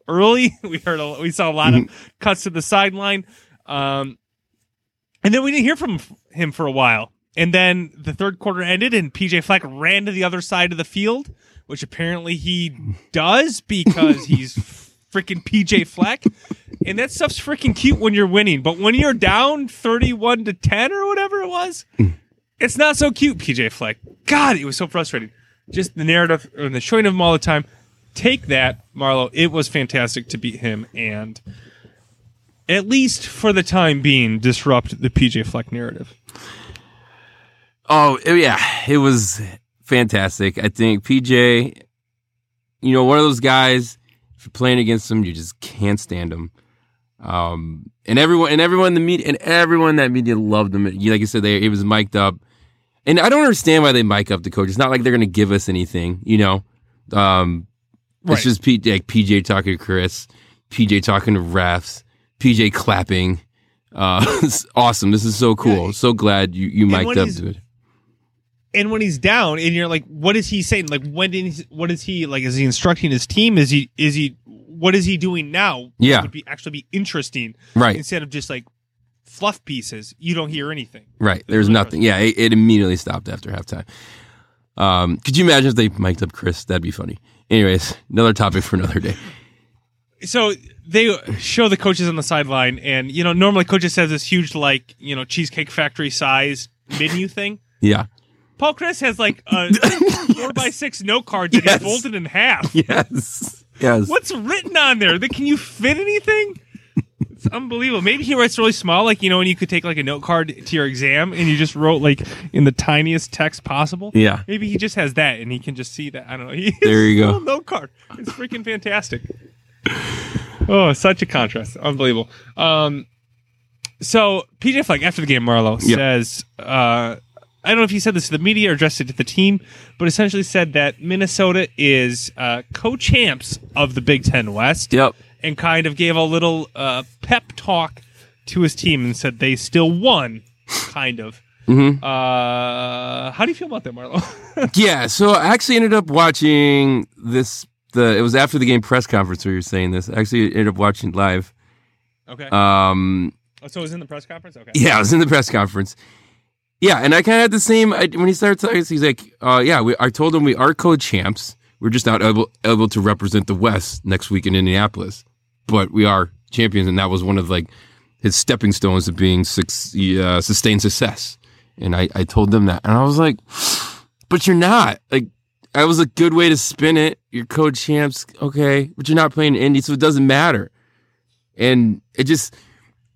early. We heard a, we saw a lot of cuts to the sideline. Um, and then we didn't hear from him for a while. And then the third quarter ended and PJ Fleck ran to the other side of the field, which apparently he does because he's freaking PJ Fleck. And that stuff's freaking cute when you're winning. But when you're down 31 to 10 or whatever it was, it's not so cute, PJ Fleck. God, it was so frustrating. Just the narrative and the showing of him all the time. Take that, Marlo. It was fantastic to beat him and at least for the time being, disrupt the PJ Fleck narrative. Oh yeah, it was fantastic. I think PJ, you know, one of those guys. If you're playing against them, you just can't stand them. Um, and everyone and everyone in the media and everyone in that media loved them. Like you said, they it was mic'd up, and I don't understand why they mic up the coach. It's not like they're going to give us anything, you know. Um, Right. it's just P, like PJ talking to Chris, PJ talking to refs, PJ clapping. Uh, it's awesome. This is so cool. Yeah. So glad you you mic'd up to it. And when he's down, and you're like, "What is he saying? Like, when did he, what is he like? Is he instructing his team? Is he is he what is he doing now? Yeah. would be actually be interesting Right. instead of just like fluff pieces. You don't hear anything. Right. There's nothing. Yeah, it, it immediately stopped after halftime. Um, could you imagine if they mic'd up Chryst? That'd be funny. Anyways, another topic for another day. so they show the coaches on the sideline, and you know normally coaches has this huge like you know cheesecake factory size menu thing. Yeah. Paul Chryst has like a four by six note card that Yes. is folded in half. Yes. Yes. What's written on there? That can you fit anything? It's unbelievable. Maybe he writes really small, like you know, when you could take like a note card to your exam and you just wrote like in the tiniest text possible. Yeah. Maybe he just has that and he can just see that. I don't know. He There you go. Note card. It's freaking fantastic. Oh, such a contrast. Unbelievable. Um, so PJ Fleck after the game, Marlo Yep. says, uh, I don't know if he said this to the media or addressed it to the team, but essentially said that Minnesota is uh, co-champs of the Big Ten West, Yep. and kind of gave a little uh, pep talk to his team and said they still won, kind of. Mhm. Uh, how do you feel about that, Marlo? Yeah. So I actually ended up watching this. The it was after the game press conference where you're saying this. I actually ended up watching live. okay. Um, oh, so it was in the press conference. Okay. Yeah, I was in the press conference. Yeah, and I kind of had the same. I, when he started talking, he's like, uh, "Yeah, we, I told him we are co-champs. We're just not able able to represent the West next week in Indianapolis, but we are champions." And that was one of like his stepping stones of being uh, sustained success. And I, I told them that, and I was like, "But you're not like." That was a good way to spin it. You're co-champs, okay, but you're not playing Indy, so it doesn't matter. And it just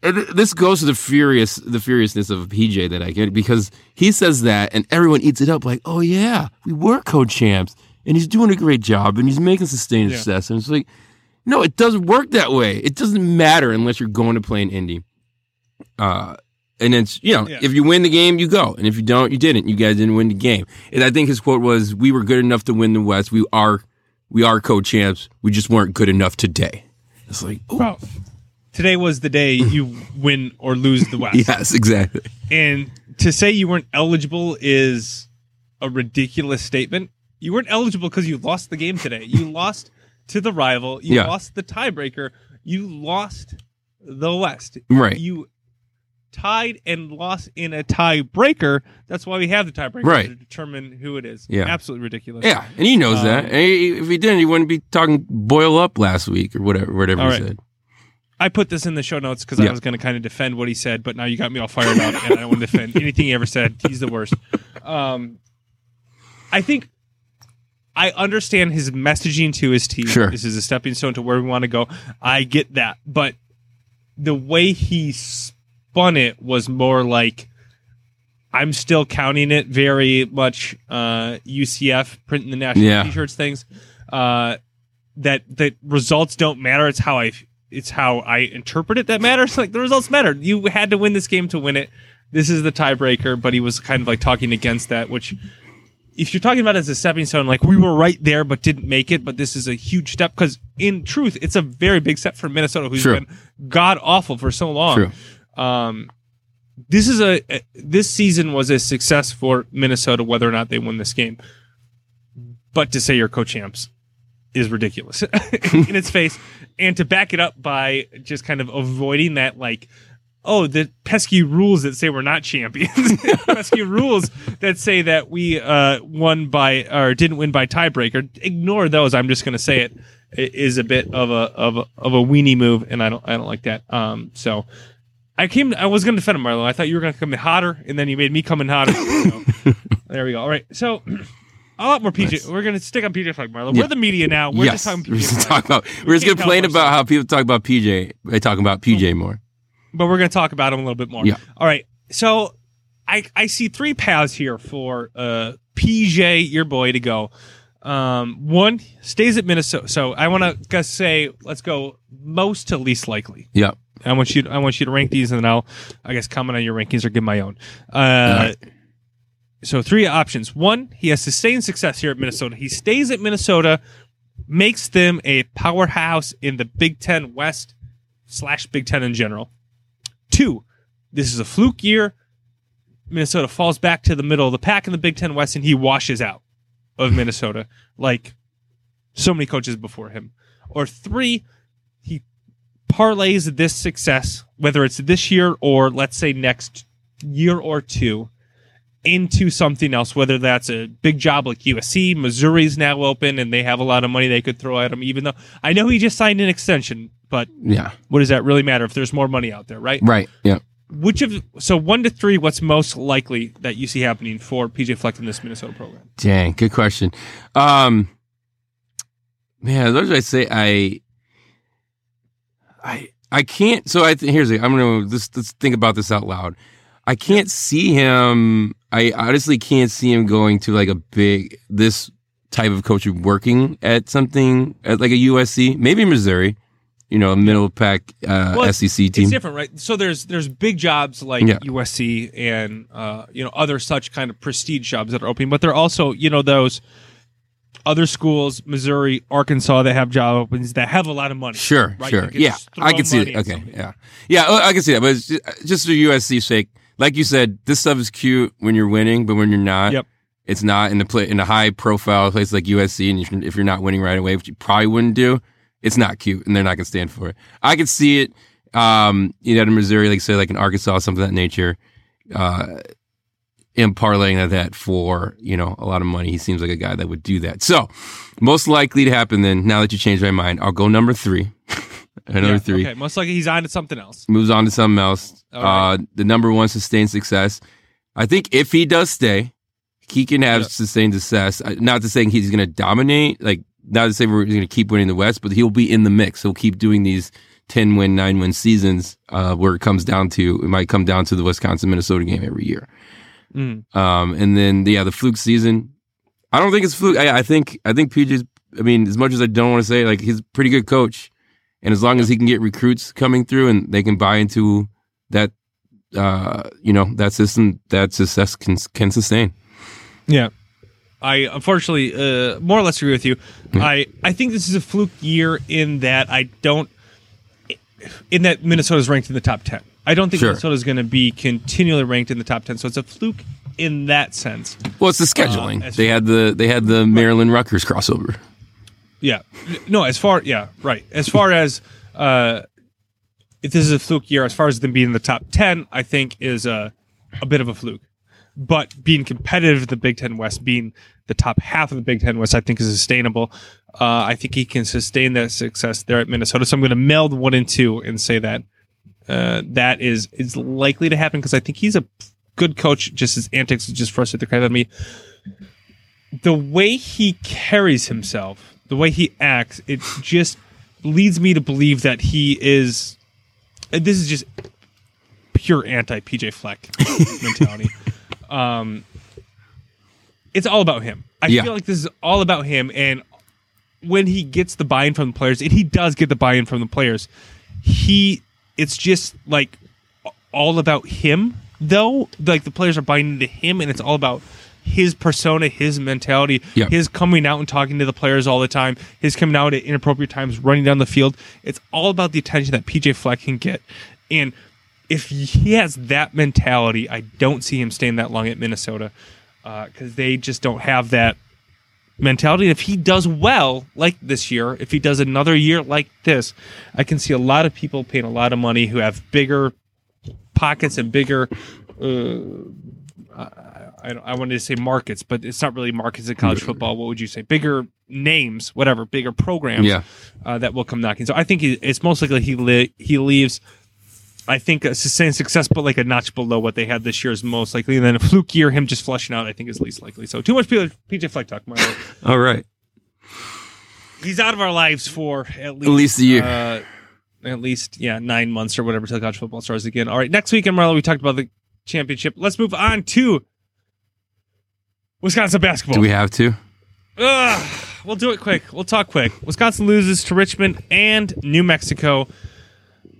and this goes to the furious the furiousness of PJ that I get because he says that and everyone eats it up like, oh yeah, we were co-champs and he's doing a great job and he's making sustained Yeah. success. And it's like, no, it doesn't work that way. It doesn't matter unless you're going to play an indie. Uh and it's you know, Yeah. if you win the game, you go. And if you don't, you didn't. You guys didn't win the game. And I think his quote was, We were good enough to win the West. We are we are co-champs. We just weren't good enough today. It's like, oh, Well, today was the day you win or lose the West. yes, exactly. And to say you weren't eligible is a ridiculous statement. You weren't eligible because you lost the game today. You lost to the rival. You Yeah. lost the tiebreaker. You lost the West. Right. You tied and lost in a tiebreaker. That's why we have the tiebreaker Right. to determine who it is. Yeah. Absolutely ridiculous. Yeah, and he knows Um, that. And he- if he didn't, he wouldn't be talking boil up last week or whatever, whatever he right. said. I put this in the show notes because I was going to kind of defend what he said, but now you got me all fired up, and I don't want to defend anything he ever said. He's the worst. Um, I think I understand his messaging to his team. Sure. This is a stepping stone to where we want to go. I get that, but the way he spun it was more like I'm still counting it very much uh, UCF printing the national Yeah. t-shirts things. Uh, that that results don't matter. It's how I it's how I interpret it that matters. Like the results matter. You had to win this game to win it. This is the tiebreaker, but he was kind of like talking against that, which if you're talking about as a stepping stone, like we were right there but didn't make it, but this is a huge step because in truth, it's a very big step for Minnesota, who's True. been god awful for so long. Um, this is a a- this season was a success for Minnesota, whether or not they win this game. But to say you're co-champs is ridiculous in its face, and to back it up by just kind of avoiding that like oh, the pesky rules that say we're not champions, pesky rules that say that we uh, won by or didn't win by tiebreaker. Ignore those. I'm just going to say it i- is a bit of a of a of a weenie move, and I don't I don't like that. Um, so. I came. I was going to defend him, Marlo. I thought you were going to come in hotter, and then you made me come in hotter. So, there we go. All right. So, a lot more PJ. Nice. We're going to stick on PJ Fleck, Marlo. Yeah. We're the media now. We're yes, just talking we're just talk about. We're just gonna complain about how people talk about PJ by talking about PJ more. but we're going to talk about him a little bit more. Yeah. All right. So I I see three paths here for uh PJ, your boy, to go. Um, one stays at Minnesota. So I want to say let's go most to least likely. Yeah. I want you. To, I want you to rank these, and then I'll, I guess, comment on your rankings or give my own. Uh, right. So three options. One, he has sustained success here at Minnesota. He stays at Minnesota, makes them a powerhouse in the Big Ten West slash Big Ten in general. Two, this is a fluke year. Minnesota falls back to the middle of the pack in the Big Ten West, and he washes out of Minnesota like so many coaches before him. Or three, he parlays this success, whether it's this year or let's say next year or two, into something else, whether that's a big job like USC, Missouri's now open and they have a lot of money they could throw at him, even though I know he just signed an extension, but Yeah. what does that really matter if there's more money out there, right? Right. Yeah. Which of so one to three, what's most likely that you see happening for PJ Fleck in this Minnesota program? Dang, good question. Um, man, did I say? I, I, I can't. So I th- here's the. I'm gonna let's let's think about this out loud. I can't see him. I honestly can't see him going to like a big this type of coach working at something at like a USC, maybe Missouri. You know, a middle pack uh, Well, SEC team. It's different, right? So there's there's big jobs like Yeah. USC and uh, you know other such kind of prestige jobs that are opening, but there are also you know those other schools, Missouri, Arkansas, that have job openings that have a lot of money. Sure, Right, sure. Yeah, I can see it. Okay, yeah, yeah, oh, I can see that. But it's just, just for USC's sake, like you said, this stuff is cute when you're winning, but when you're not, Yep. it's not in the play in a high profile place like USC. And if you're, if you're not winning right away, which you probably wouldn't do, it's not cute, and they're not gonna stand for it. I could see it, um, you know, in Missouri, like say like in Arkansas, something of that nature. Uh, him parlaying at that for you know a lot of money. He seems like a guy that would do that. So most likely to happen then. Now that you changed my mind, I'll go number three. Another Yeah, three Okay, most likely he's on to something else. moves on to something else. Right. Uh, the number one sustained success. I think if he does stay, he can have sustained success. Uh, Not to saying he's going to dominate, like not to say we're going to keep winning the West, but he'll be in the mix. He'll keep doing these ten win, nine win seasons uh, where it comes down to it might come down to the Wisconsin Minnesota game every year. Mm. Um, and then yeah, the fluke season. I don't think it's fluke. I, I think I think PJ's. I mean, as much as I don't want to say, like he's a pretty good coach, and as long as he can get recruits coming through and they can buy into that, uh, you know, that system, that success can can sustain. Yeah. I unfortunately uh, more or less agree with you. I, I think this is a fluke year in that I don't in that Minnesota's ranked in the top ten. I don't think Sure. Minnesota's going to be continually ranked in the top ten. So it's a fluke in that sense. Well, it's the scheduling. as- they had the they had the Maryland Rutgers crossover. Yeah. No, as far yeah, right. As far as uh if this is a fluke year, as far as them being in the top ten, I think is a a bit of a fluke. But being competitive the Big Ten West, being the top half of the Big Ten West, I think is sustainable. Uh, I think he can sustain that success there at Minnesota. So I'm going to meld one and two and say that uh, that is is likely to happen because I think he's a good coach. Just his antics just frustrate the crap out of me the way he carries himself, the way he acts, it just leads me to believe that he is. and This is just pure anti PJ Fleck mentality. Um, it's all about him. I Yeah. feel like this is all about him, and when he gets the buy-in from the players, and he does get the buy-in from the players, he it's just like all about him. Though, like the players are buying into him, and it's all about his persona, his mentality, Yeah. his coming out and talking to the players all the time, his coming out at inappropriate times, running down the field. It's all about the attention that PJ Fleck can get, and if he has that mentality, I don't see him staying that long at Minnesota because they just don't have that mentality. If he does well, like this year, if he does another year like this, I can see a lot of people paying a lot of money who have bigger pockets and bigger. Uh, I, I wanted to say markets, but it's not really markets in college football. What would you say? Bigger names, whatever, bigger programs Yeah. uh, that will come knocking. So I think he, it's most likely he li- he leaves. I think a sustained success, but like a notch below what they had this year is most likely. And then a fluke year, him just flushing out, I think is least likely. So too much PJ, PJ Fleck talk, Marlo. All right. He's out of our lives for at least At least a year. Uh, at least yeah, nine months or whatever till college football starts again. All right, next week in Marlo, we talked about the championship. Let's move on to Wisconsin basketball. Do we have to? Ugh, we'll do it quick. We'll talk quick. Wisconsin loses to Richmond and New Mexico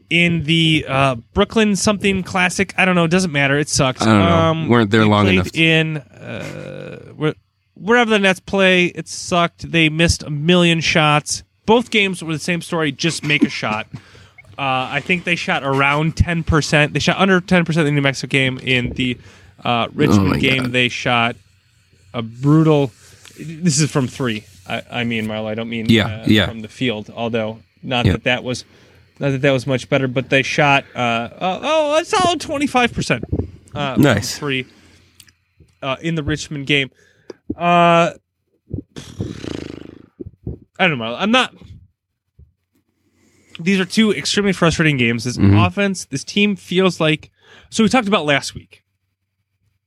in the uh, Brooklyn something classic. I don't know. It doesn't matter. It sucks. I don't know. Weren't there long played enough to- In uh, where- wherever the Nets play, it sucked. They missed a million shots. Both games were the same story. Just make a shot. Uh, I think they shot around ten percent. They shot under ten percent in the New Mexico game. In the uh, Richmond Oh game, God. they shot a brutal. This is from three. I, I mean, Marlo. I don't mean Yeah, uh, yeah. from the field. Although not Yeah. that that was not that that was much better, but they shot uh, uh, oh a solid twenty five percent. Uh, Nice. three uh, in the Richmond game. Uh, I don't know. I'm not. These are two extremely frustrating games. This Mhm. offense, this team feels like. So we talked about last week.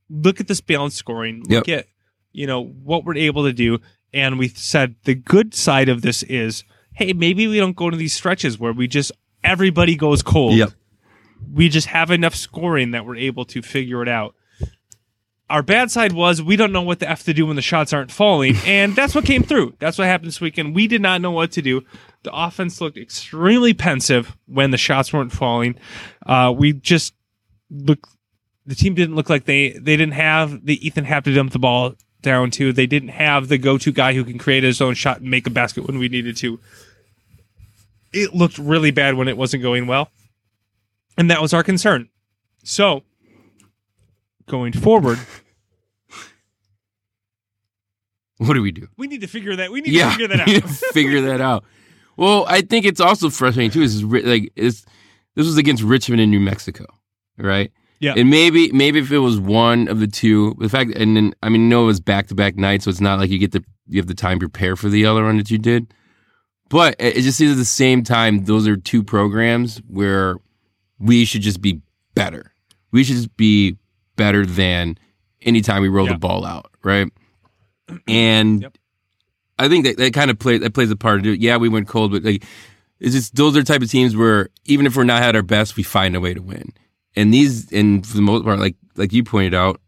Look at this balanced scoring. Look at you know what we're able to do, and we said the good side of this is, hey, maybe we don't go to these stretches where we just everybody goes cold Yep. we just have enough scoring that we're able to figure it out. Our bad side was we don't know what the F to do when the shots aren't falling, and that's what came through. That's what happened this weekend. We did not know what to do. The offense looked extremely pensive when the shots weren't falling. Uh, we just look. The team didn't look like they they didn't have the Ethan Happ to dump the ball down to. They didn't have the go to guy who can create his own shot and make a basket when we needed to. It looked really bad when it wasn't going well. And that was our concern. So, going forward, What do we do? we need to figure that. We need yeah, to figure that we need out. to figure that out. Well, I think it's also frustrating too. Is like it's this was against Richmond in New Mexico, right? Yeah. And maybe maybe if it was one of the two, the fact and then I mean, no, it was back to back nights, so it's not like you get the you have the time to prepare for the other one that you did. But it just seems at the same time, those are two programs where we should just be better. We should just be better than anytime we roll Yeah. the ball out, right? And Yep. I think that, that kind of plays that plays a part. Yeah, we went cold, but like it's just those are the type of teams where even if we're not at our best, we find a way to win. And these, and for the most part, like like you pointed out,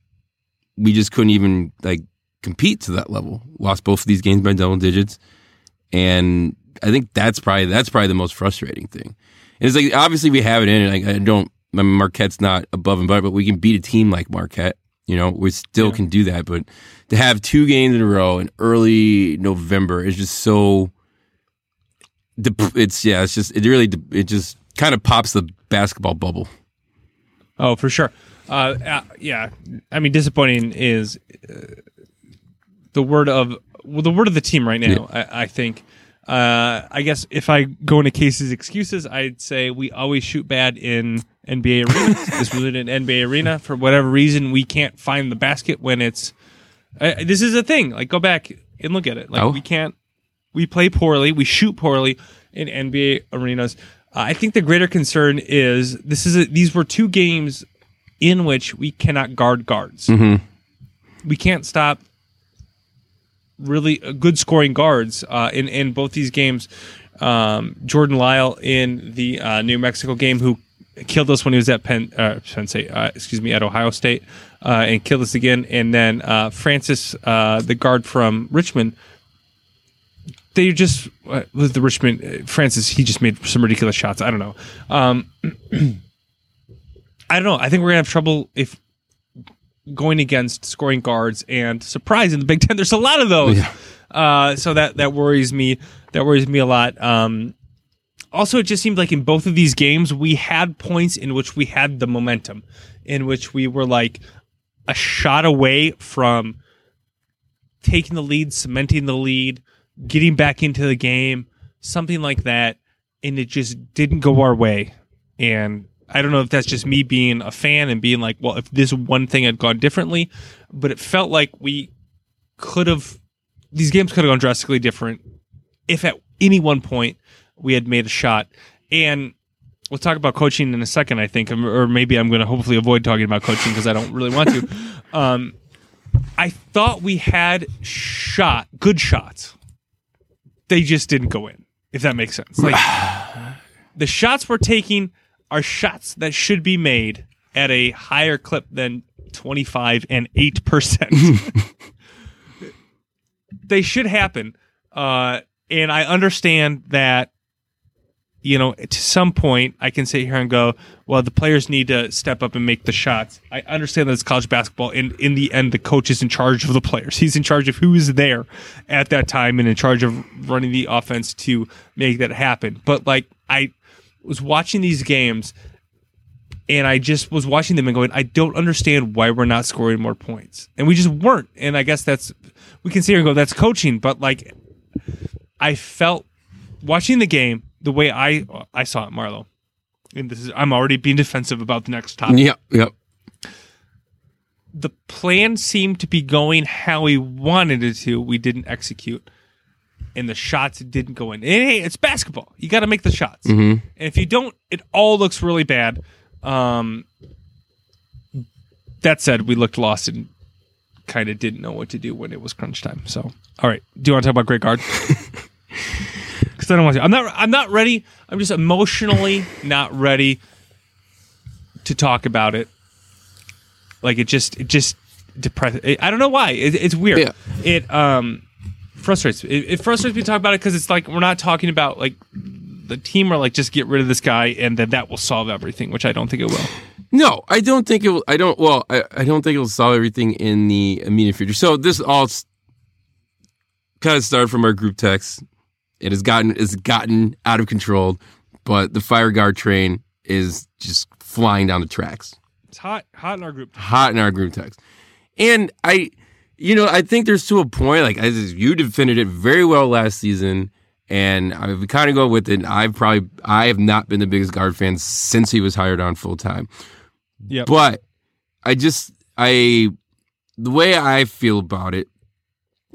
we just couldn't even like compete to that level. Lost both of these games by double digits, and I think that's probably that's probably the most frustrating thing. And it's like obviously we have it in, and I, I don't. I mean, Marquette's not above and beyond, but we can beat a team like Marquette. You know, we still Yeah. can do that. But to have two games in a row in early November is just so. It's yeah, it's just it really it just kind of pops the basketball bubble. Oh, for sure. Uh, uh, yeah. I mean, disappointing is uh, the word of well, the word of the team right now. I, I think. Uh, I guess if I go into Casey's excuses, I'd say we always shoot bad in NBA arenas. this was in an NBA arena for whatever reason. We can't find the basket when it's. Uh, this is a thing. Like, go back and look at it. Like, Oh. we can't. We play poorly. We shoot poorly in NBA arenas. Uh, I think the greater concern is this is a, these were two games in which we cannot guard guards. Mhm. We can't stop really uh, good scoring guards uh, in in both these games. Um, JaQuan Lyle in the uh, New Mexico game, who killed us when he was at Penn, uh, Penn State, uh, excuse me, at Ohio State, uh, and killed us again. And then uh, Francis, uh, the guard from Richmond, they just uh, with the Richmond uh, Francis, he just made some ridiculous shots. I don't know. Um, I don't know. I think we're gonna have trouble if going against scoring guards and surprise in the Big Ten. There's a lot of those. Yeah. Uh, so that that worries me. That worries me a lot. Um, also, it just seemed like in both of these games we had points in which we had the momentum, in which we were like a shot away from taking the lead, cementing the lead, getting back into the game, something like that, and it just didn't go our way. And I don't know if that's just me being a fan and being like, well, if this one thing had gone differently, but it felt like we could have these games could have gone drastically different if at any one point we had made a shot. And we'll talk about coaching in a second, I think, or maybe I'm going to hopefully avoid talking about coaching because I don't really want to. Um, I thought we had shot good shots. They just didn't go in. If that makes sense, like the shots we're taking are shots that should be made at a higher clip than 25 and 8%. they should happen. Uh, and I understand that, you know, to some point I can sit here and go, well, the players need to step up and make the shots. I understand that it's college basketball, and in the end, the coach is in charge of the players. He's in charge of who is there at that time and in charge of running the offense to make that happen. But like, I was watching these games and I just was watching them and going, I don't understand why we're not scoring more points. And we just weren't. And I guess that's, we can sit here and go, that's coaching. But like, I felt watching the game the way I I saw it, Marlo. And this is, I'm already being defensive about the next topic. Yep, yep. The plan seemed to be going how we wanted it to. We didn't execute and the shots didn't go in. And hey, it's basketball. You got to make the shots. And if you don't, it all looks really bad. Um, that said, we looked lost and kind of didn't know what to do when it was crunch time. So, all right, do you want to talk about Greg Gard? Because I don't want to. I'm not. I'm not ready. I'm just emotionally not ready to talk about it. Like it just. It just depress. I don't know why. It, it's weird. Yeah. It um frustrates. It, it frustrates me to talk about it because it's like we're not talking about like the team or like just get rid of this guy and then that will solve everything, which I don't think it will. No, I don't think it will. I don't. Well, I, I don't think it will solve everything in the immediate future. So this all kind of started from our group text. It has gotten it's gotten out of control, but the fire Gard train is just flying down the tracks. It's hot, hot in our group. hot in our group text. And I, you know, I think there's to a point, like, as you defended it very well last season. And I would kind of go with it. I've probably, I have not been the biggest Gard fan since he was hired on full time. Yeah, But I just, I, the way I feel about it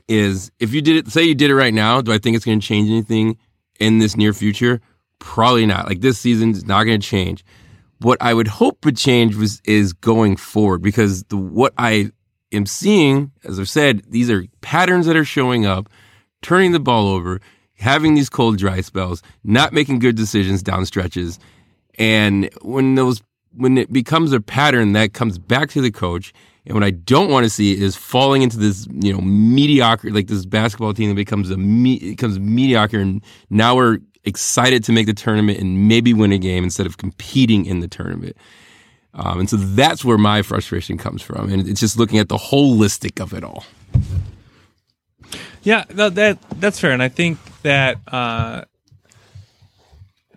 is if you did it, say you did it right now, do I think it's going to change anything in this near future? Probably not. Like this season is not going to change. What I would hope would change was is going forward because the what I am seeing, as I've said, these are patterns that are showing up, turning the ball over, having these cold dry spells, not making good decisions down stretches. And when those when it becomes a pattern that comes back to the coach, and what I don't want to see is falling into this, you know, mediocre like this basketball team that becomes a me, becomes mediocre, and now we're excited to make the tournament and maybe win a game instead of competing in the tournament. Um, and so that's where my frustration comes from, and it's just looking at the holistic of it all. Yeah, no, that that's fair, and I think that uh,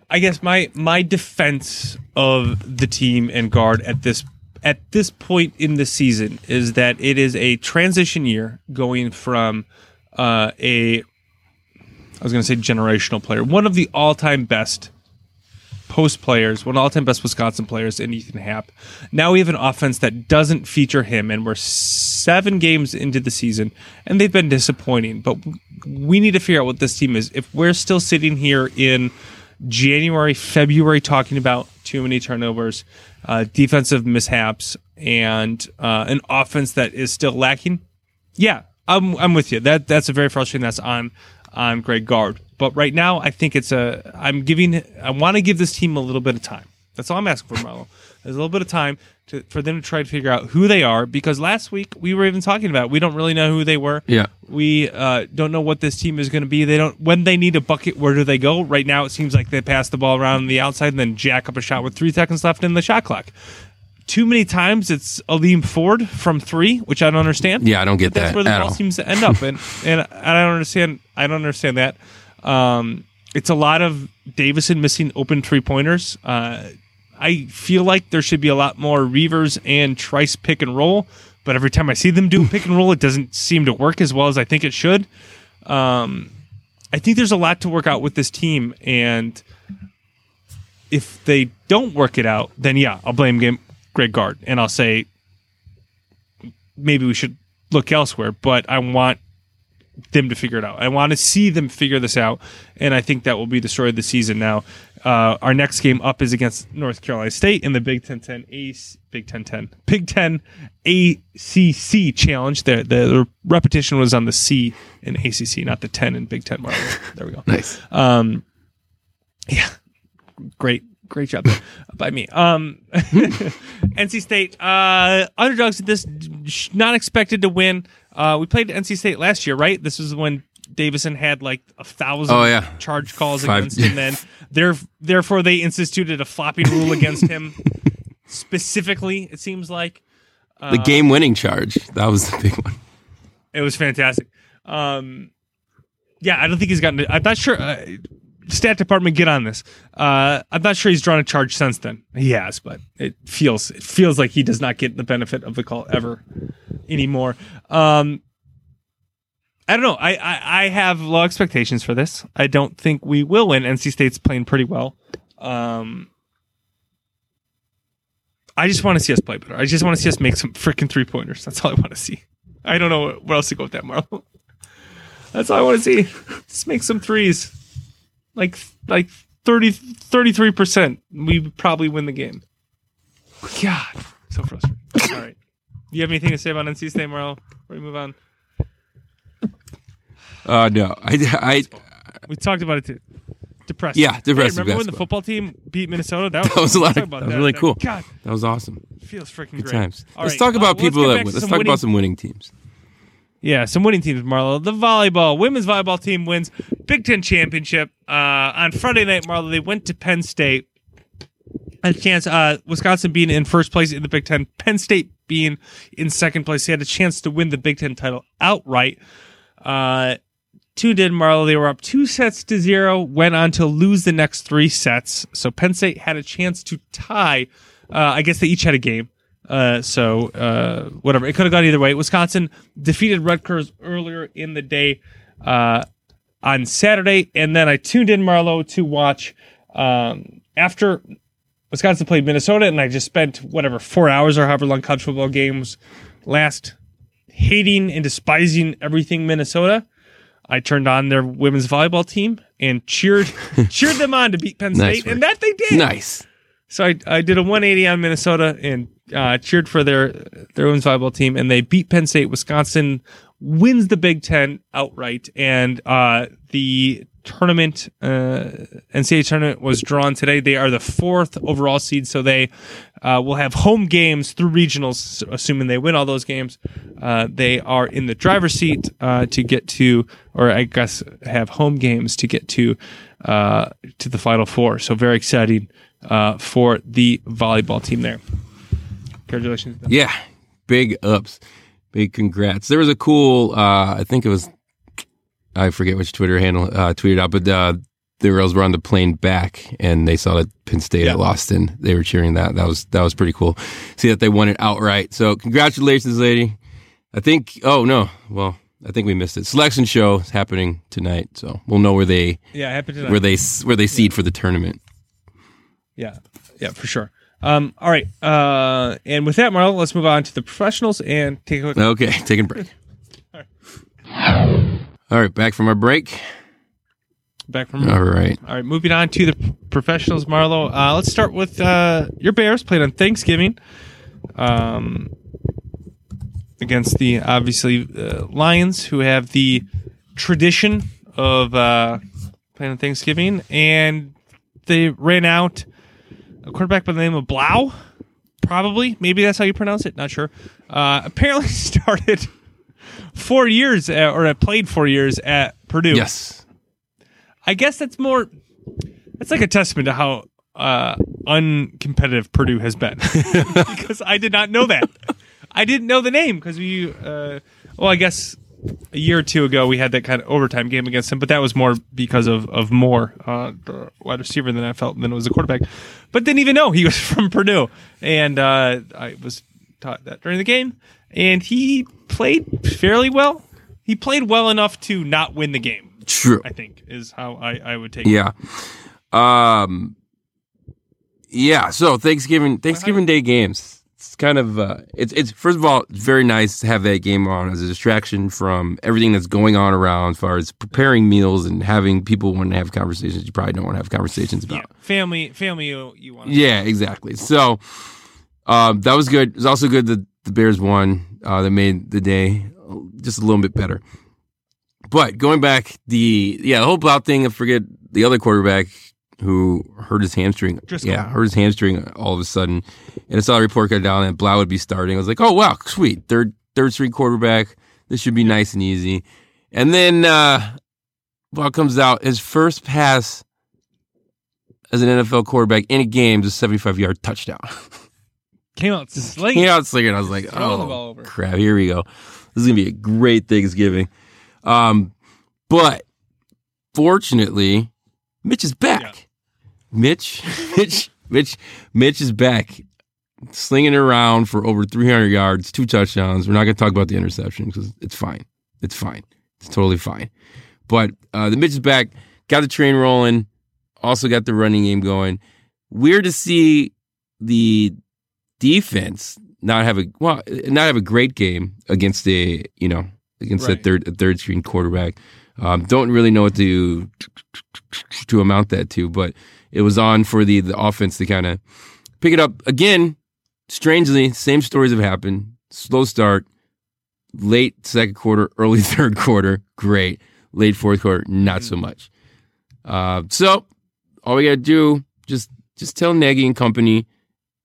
I guess my my defense of the team and Gard at this at this point in the season is that it is a transition year going from uh, a I was going to say generational player, one of the all time best post players, one of the all time best Wisconsin players in Ethan Happ. Now we have an offense that doesn't feature him, and we're seven games into the season, and they've been disappointing. But we need to figure out what this team is. If we're still sitting here in January, February, talking about too many turnovers, uh, defensive mishaps, and uh, an offense that is still lacking, yeah, I'm I'm with you. That that's a very frustrating. That's on on Greg Gard. But right now, I think it's a. I'm giving. I want to give this team a little bit of time. That's all I'm asking for, Marlo. There's a little bit of time to, for them to try to figure out who they are. Because last week we were even talking about we don't really know who they were. Yeah. We uh, don't know what this team is going to be. They don't. When they need a bucket, where do they go? Right now, it seems like they pass the ball around the outside and then jack up a shot with three seconds left in the shot clock. Too many times it's Aleem Ford from three, which I don't understand. Yeah, I don't get That's that That's where the ball all. seems to end up, and and I don't understand. I don't understand that. Um, it's a lot of Davison missing open three pointers. Uh, I feel like there should be a lot more Reuvers and Trice pick and roll, but every time I see them do pick and roll, it doesn't seem to work as well as I think it should. Um, I think there's a lot to work out with this team, and if they don't work it out, then yeah, I'll blame game, Greg Gard and I'll say maybe we should look elsewhere. But I want them to figure it out. I want to see them figure this out, and I think that will be the story of the season. Now, uh, our next game up is against North Carolina State in the Big Ten Ten Ace Big Ten Ten Big Ten ACC Challenge. The, the the repetition was on the C in ACC, not the ten in Big Ten. There we go. Nice. Um, yeah, great, great job by me. Um, NC State uh, underdogs this, not expected to win. Uh, we played NC State last year, right? This was when Davison had like a thousand Oh, yeah. charge calls Five- against him. Then, there, therefore, they instituted a flopping rule against him. Specifically, it seems like the game winning charge. That was the big one. it was fantastic. Um, yeah, I don't think he's gotten. I'm not sure. Uh, stat department, get on this. Uh, I'm not sure he's drawn a charge since then. He has, but it feels it feels like he does not get the benefit of the call ever anymore. Um, I don't know. I, I I have low expectations for this. I don't think we will win. NC State's playing pretty well. Um, I just want to see us play better. I just want to see us make some freaking three pointers. That's all I want to see. I don't know where else to go with that, Marlo. That's all I want to see. Just make some threes. Like like 30 33%. We probably win the game. God, so frustrating. all right. Do you have anything to say about NC State, Marlo? Before we move on. Uh, no, I, I, We talked about it too. Depressing. Yeah, depressing Hey, remember when the basketball. football team beat Minnesota? That was, That was a lot of- about that was really cool. God, that was awesome. feels freaking Good great. times. All let's right, talk uh, about let's people get that win. Let's some talk winning- about some winning teams. Yeah, some winning teams, Marlo. The volleyball, women's volleyball team wins Big Ten championship uh, on Friday night. Marlo, they went to Penn State. Had a chance. Uh, Wisconsin being in first place in the Big Ten, Penn State being in second place. They had a chance to win the Big Ten title outright. Uh, tuned in, Marlo. They were up two sets to zero. Went on to lose the next three sets. So Penn State had a chance to tie. Uh, I guess they each had a game. Uh, so uh, whatever, it could have gone either way. Wisconsin defeated Rutgers earlier in the day uh, on Saturday, and then I tuned in Marlo to watch um, after Wisconsin played Minnesota, and I just spent whatever four hours or however long college football games last hating and despising everything Minnesota. I turned on their women's volleyball team and cheered cheered them on to beat Penn Nice State, work. and that they did. Nice. So I, I did a 180 on Minnesota and uh, cheered for their their women's volleyball team, and they beat Penn State. Wisconsin wins the Big Ten outright, and uh, the tournament uh, NCAA tournament was drawn today. They are the fourth overall seed, so they uh, will have home games through regionals, assuming they win all those games. Uh, they are in the driver's seat uh, to get to, or I guess have home games to get to uh, to the Final Four. So very exciting uh, for the volleyball team there. Congratulations. Yeah, big ups, big congrats. There was a cool, uh, I think it was, I forget which Twitter handle uh, tweeted out, but uh, the girls were on the plane back and they saw that Penn State Yeah. had lost and they were cheering that. That was that was pretty cool. See that they won it outright. So congratulations, lady. I think. Oh no, well. I think we missed it. Selection show is happening tonight, so we'll know where they Yeah, happy to where they where they seed for the tournament. Yeah, yeah, for sure. Um, all right, uh, and with that, Marlo, let's move on to the professionals and take a quick. Okay, taking a break. All right, back from our break. back from. All right. All right, moving on to the professionals, Marlo. Uh, let's start with uh, your Bears played on Thanksgiving, um, against the obviously uh, Lions, who have the tradition of uh, playing on Thanksgiving, and they ran out a quarterback by the name of Blough. Probably, maybe that's how you pronounce it. Not sure. Uh, apparently, started four years at, or played four years at Purdue. Yes. I guess that's more. That's like a testament to how uh, uncompetitive Purdue has been, because I did not know that. I didn't know the name because we. Uh, well, I guess a year or two ago we had that kind of overtime game against him, but that was more because of of Moore, uh, wide receiver, than I felt than it was a quarterback. But didn't even know he was from Purdue, and uh, I was taught that during the game, and he played fairly well. He played well enough to not win the game. True. I think is how I, I would take it. Yeah. Um Yeah, so Thanksgiving Thanksgiving Day games. It's kind of uh, it's it's first of all it's very nice to have that game on as a distraction from everything that's going on around as far as preparing meals and having people want to have conversations you probably don't want to have conversations Yeah, about. family, family. You, you want? Yeah, exactly. So um, that was good. It was also good that the Bears won. Uh, that made the day just a little bit better. But going back, the yeah, the whole Blount thing. I forget the other quarterback who hurt his hamstring. Driskel. Yeah, hurt his hamstring all of a sudden, and I saw a report go down and Blough would be starting. I was like, oh wow, sweet, third third string quarterback. This should be nice and easy. And then uh, Blough comes out his first pass as an NFL quarterback in a game is a 75 yard touchdown. Came out slinging. Came out slinging. I was like, the oh crap, here we go. This is gonna be a great Thanksgiving. Um, but fortunately, Mitch is back. Mitch, Mitch, Mitch, Mitch is back, slinging it around for over 300 yards, two touchdowns. We're not gonna talk about the interception because it's fine. It's fine. It's totally fine. But uh, the Mitch is back, got the train rolling, also got the running game going. Weird to see the defense not have a well, not have a great game against a you know against Right. a third a third screen quarterback. Um, don't really know what to to amount that to, but it was on for the the offense to kind of pick it up again. Strangely, same stories have happened. Slow start, late second quarter, early third quarter, great. Late fourth quarter, not so much. Uh, so all we gotta do just just tell Nagy and company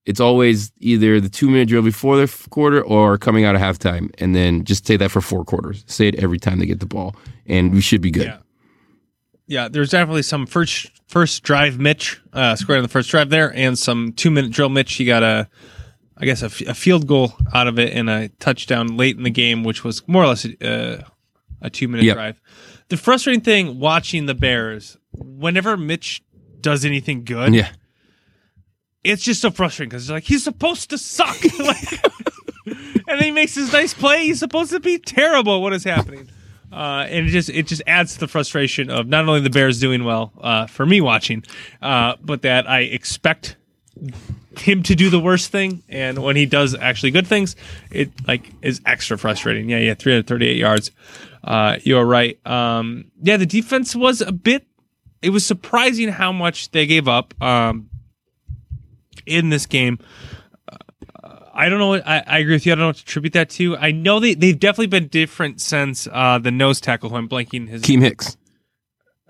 it's always either the two minute drill before the f- quarter or coming out of halftime, and then just say that for four quarters. Say it every time they get the ball, and we should be good. Yeah. Yeah, there's definitely some first first drive Mitch uh, scored on the first drive there, and some two minute drill Mitch. He got a, I guess a, f- a field goal out of it and a touchdown late in the game, which was more or less uh, a two minute Yep. drive. The frustrating thing watching the Bears, whenever Mitch does anything good, Yeah, it's just so frustrating because like he's supposed to suck, like, and then he makes this nice play. He's supposed to be terrible. What is happening? Uh, and it just it just adds to the frustration of not only the Bears doing well uh, for me watching, uh, but that I expect him to do the worst thing, and when he does actually good things, it like is extra frustrating. Yeah, yeah, 338 yards. Uh, you are right. Um, yeah, the defense was a bit. It was surprising how much they gave up. Um, in this game. I don't know. What, I, I agree with you. I don't know what to attribute that to. I know they they've definitely been different since uh, the nose tackle who I'm blanking his Keem Hicks.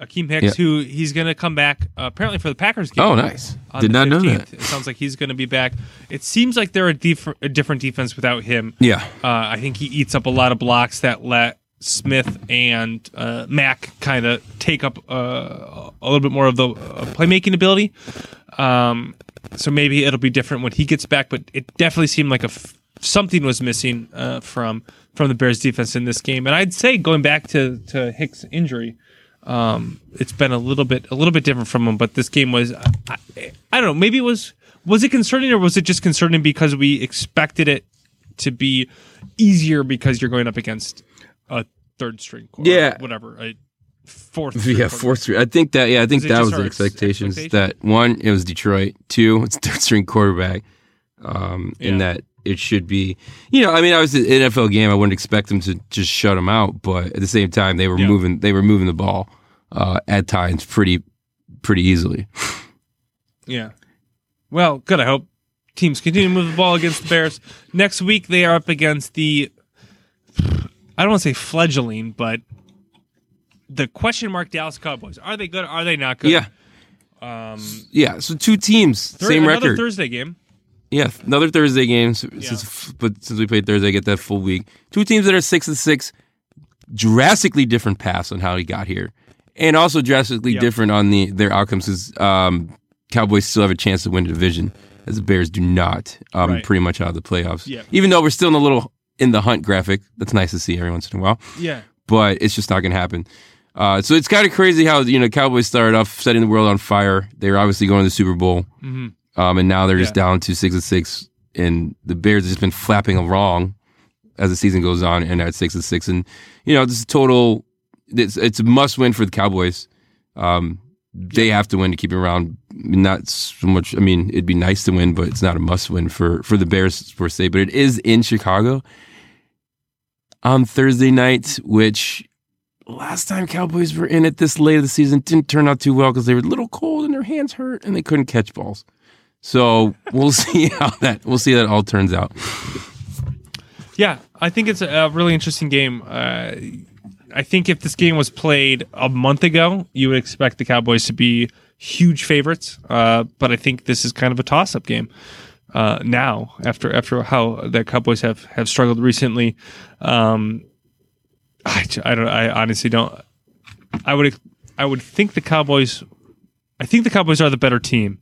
Akiem Hicks, Yeah. who he's going to come back uh, apparently for the Packers game. Oh, nice. Did not know that. It sounds like he's going to be back. It seems like they're a, def- a different defense without him. Yeah, Uh, I think he eats up a lot of blocks that let Smith and uh, Mack kind of take up uh, a little bit more of the uh, playmaking ability. Um, so maybe it'll be different when he gets back. But it definitely seemed like a f- something was missing uh, from from the Bears defense in this game. And I'd say going back to to Hicks' injury, um, it's been a little bit a little bit different from him. But this game was I, I, don't know maybe it was was it concerning or was it just concerning because we expected it to be easier because you're going up against a third string quarter, Yeah. whatever a fourth yeah, fourth string. I think that. Yeah, I think that was the our ex- expectations. That one, it was Detroit. Two, it's third string quarterback. Um, in that it should be, you know, I mean, I was an NFL game. I wouldn't expect them to just shut them out, but at the same time, they were Yeah. moving. They were moving the ball uh, at times pretty, pretty easily. Yeah. Well, good. I hope teams continue to move the ball against the Bears. Next week they are up against the I don't want to say fledgling, but the question mark Dallas Cowboys. Are they good? Are they not good? Yeah, Um, yeah. So two teams, Thur- same another record. Thursday game. Yeah, another Thursday game. s- Since, but since we played Thursday, I get that full week. Two teams that are six and six, drastically different paths on how he got here, and also drastically Yep. different on the their outcomes. Because um, Cowboys still have a chance to win the division, as the Bears do not. Um, Right. Pretty much out of the playoffs. Yeah. Even though we're still in the little in the hunt graphic, that's nice to see every once in a while Yeah. but it's just not going to happen. Uh, so it's kind of crazy how you know Cowboys started off setting the world on fire. They were obviously going to the Super Bowl, Mhm. um, and now they're just Yeah. down to six and six. And the Bears have just been flapping along as the season goes on, and at six and six. And you know, this is total. It's it's a must win for the Cowboys. Um, they have to win to keep it around. Not so much. I mean, it'd be nice to win, but it's not a must win for for the Bears per se. But it is in Chicago on Thursday night, which last time Cowboys were in it this late of the season didn't turn out too well because they were a little cold and their hands hurt and they couldn't catch balls. So we'll see how that we'll see how that all turns out. Yeah, I think it's a really interesting game. Uh, I think if this game was played a month ago, you would expect the Cowboys to be huge favorites. Uh, but I think this is kind of a toss-up game uh, now after after how the Cowboys have have struggled recently. Um, I, I don't. I honestly don't. I would I would think the Cowboys. I think the Cowboys are the better team,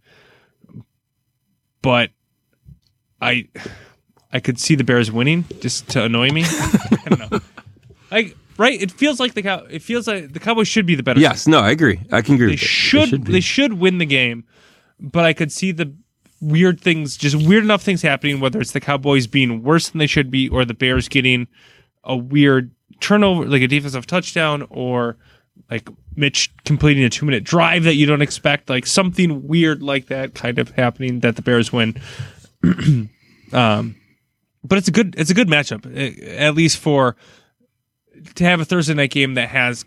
but I I could see the Bears winning just to annoy me. I don't know. I right. It feels like the cow. It feels like the Cowboys should be the better. Yes, no, I agree. I can agree. They with it. should. They should win the game, but I could see the weird things, just weird enough things happening. Whether it's the Cowboys being worse than they should be, or the Bears getting a weird turnover, like a defensive touchdown, or like Mitch completing a two minute drive that you don't expect, like something weird like that kind of happening that the Bears win. um, but it's a good it's a good matchup, eh, at least for to have a Thursday night game that has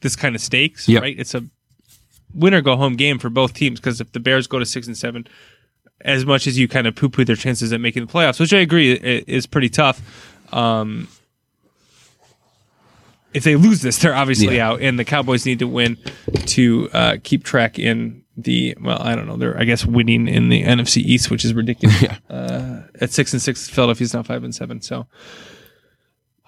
this kind of stakes. Yep. Right, it's a win or go home game for both teams because if the Bears go to six and seven, as much as you kind of poo poo their chances at making the playoffs, which I agree is pretty tough. Um, if they lose this, they're obviously Yeah. out, and the Cowboys need to win to uh, keep track in the well. I don't know. They're I guess winning in the NFC East, which is ridiculous. Yeah. Uh, at six and six, Philadelphia's now five and seven. So,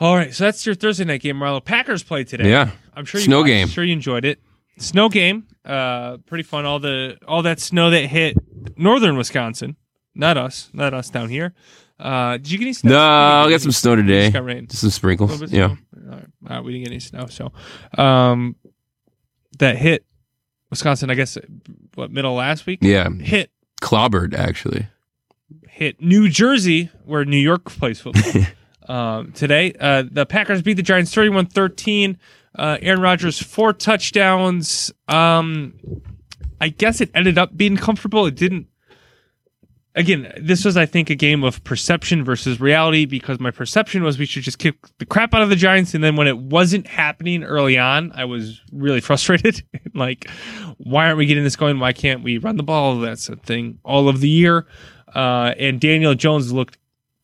all right. So that's your Thursday night game, Marlo. Packers played today. Yeah. I'm sure you Snow watched. game. Sure you enjoyed it. Snow game. Uh, pretty fun. All the all that snow that hit northern Wisconsin. Not us. Not us down here. Uh, did you get any snow? No, I got some snow today. just got rain. Just some sprinkles. Yeah. snow. All right. All right, we didn't get any snow. So, um, that hit Wisconsin. I guess what middle last week. Yeah. Hit Clobbered, actually. hit New Jersey, where New York plays football. um, today, uh, the Packers beat the Giants 31 13. Uh, Aaron Rodgers, four touchdowns. Um, I guess it ended up being comfortable. It didn't. Again, this was, I think, a game of perception versus reality because my perception was we should just kick the crap out of the Giants. And then when it wasn't happening early on, I was really frustrated. like, why aren't we getting this going? Why can't we run the ball? That's a thing all of the year. Uh, and Daniel Jones looked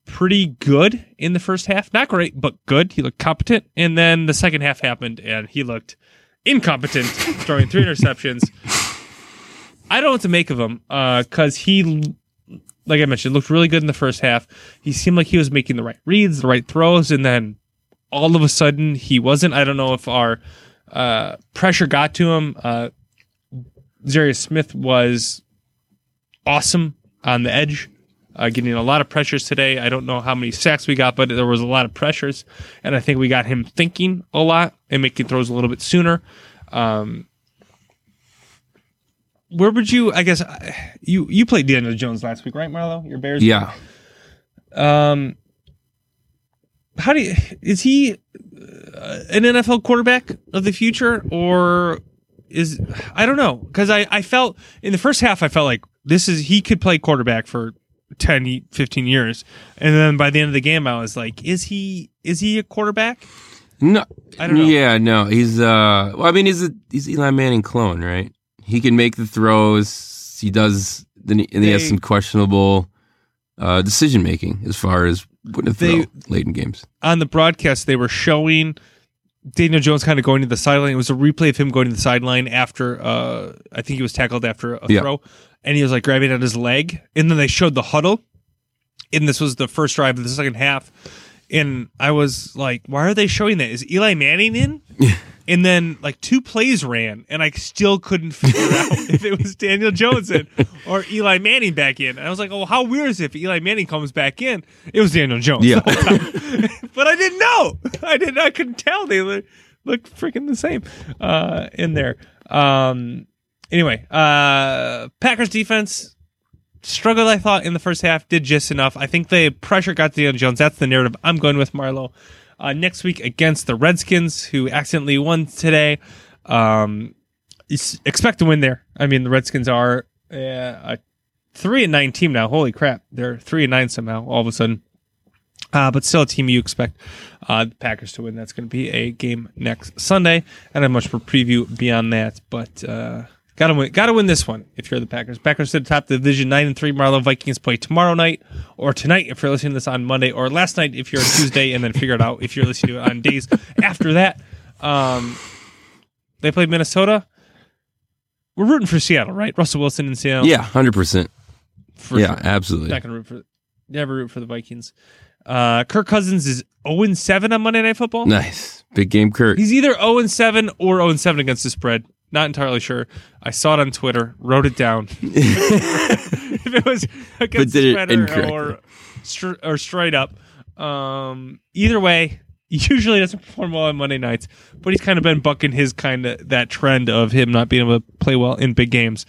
pretty good in the first half. Not great, but good. He looked competent. And then the second half happened and he looked incompetent, throwing three interceptions. I don't know what to make of him because he, like I mentioned, looked really good in the first half. He seemed like he was making the right reads, the right throws, and then all of a sudden he wasn't. I don't know if our uh, pressure got to him. Uh, Za'Darius Smith was awesome on the edge, uh, getting a lot of pressures today. I don't know how many sacks we got, but there was a lot of pressures, and I think we got him thinking a lot and making throws a little bit sooner. Um, where would you? I guess you you played Daniel Jones last week, right, Marlo? Your Bears. Yeah. Um, how do you, is he uh, an NFL quarterback of the future or is I don't know because I I felt in the first half I felt like this is he could play quarterback for 10 15 years and then by the end of the game I was like is he is he a quarterback No. I don't know. Yeah, no. He's uh well, I mean he's a he's Eli Manning clone, right? He can make the throws. He does then he, and he has some questionable uh decision making as far as when to throw late in games. on the broadcast they were showing Daniel Jones kind of going to the sideline. It was a replay of him going to the sideline after uh I think he was tackled after a Yeah. throw and he was like grabbing at his leg and then they showed the huddle and this was the first drive of the second half and I was like why are they showing that? Is Eli Manning in? and then like two plays ran and I still couldn't figure out if it was Daniel Jones in or Eli Manning back in. And I was like, "Oh, how weird is it if Eli Manning comes back in?" It was Daniel Jones. Yeah. the whole time. but I didn't know. I did. I couldn't tell. They look, look freaking the same uh, in there. Um. Anyway, uh, Packers defense struggled. I thought in the first half did just enough. I think the pressure got to Daniel Jones. That's the narrative I'm going with, Marlo. Uh, next week against the Redskins, who accidentally won today. Um, expect to win there. I mean, the Redskins are uh, a three and nine team now. Holy crap, they're three and nine somehow all of a sudden. Uh, but still a team you expect uh, the Packers to win. That's going to be a game next Sunday. I don't have much for preview beyond that, but uh, gotta win. Gotta win this one if you're the Packers. Packers to the top of the division, nine and three. Marlo Vikings play tomorrow night or tonight if you're listening to this on Monday, or last night if you're on Tuesday, and then figure it out if you're listening to it on days after that. Um, they played Minnesota. We're rooting for Seattle, right? Russell Wilson in Seattle. Yeah, hundred percent. Yeah, sure. absolutely. Not gonna root for never root for the Vikings. Uh, Kirk Cousins is 0 7 on Monday Night Football. Nice, big game, Kurt. He's either 0 7 or 0 7 against the spread. Not entirely sure. I saw it on Twitter, wrote it down. if it was against did the it spread or, or, str- or straight up. Um, either way, usually doesn't perform well on Monday nights, but he's kind of been bucking his kind of that trend of him not being able to play well in big games.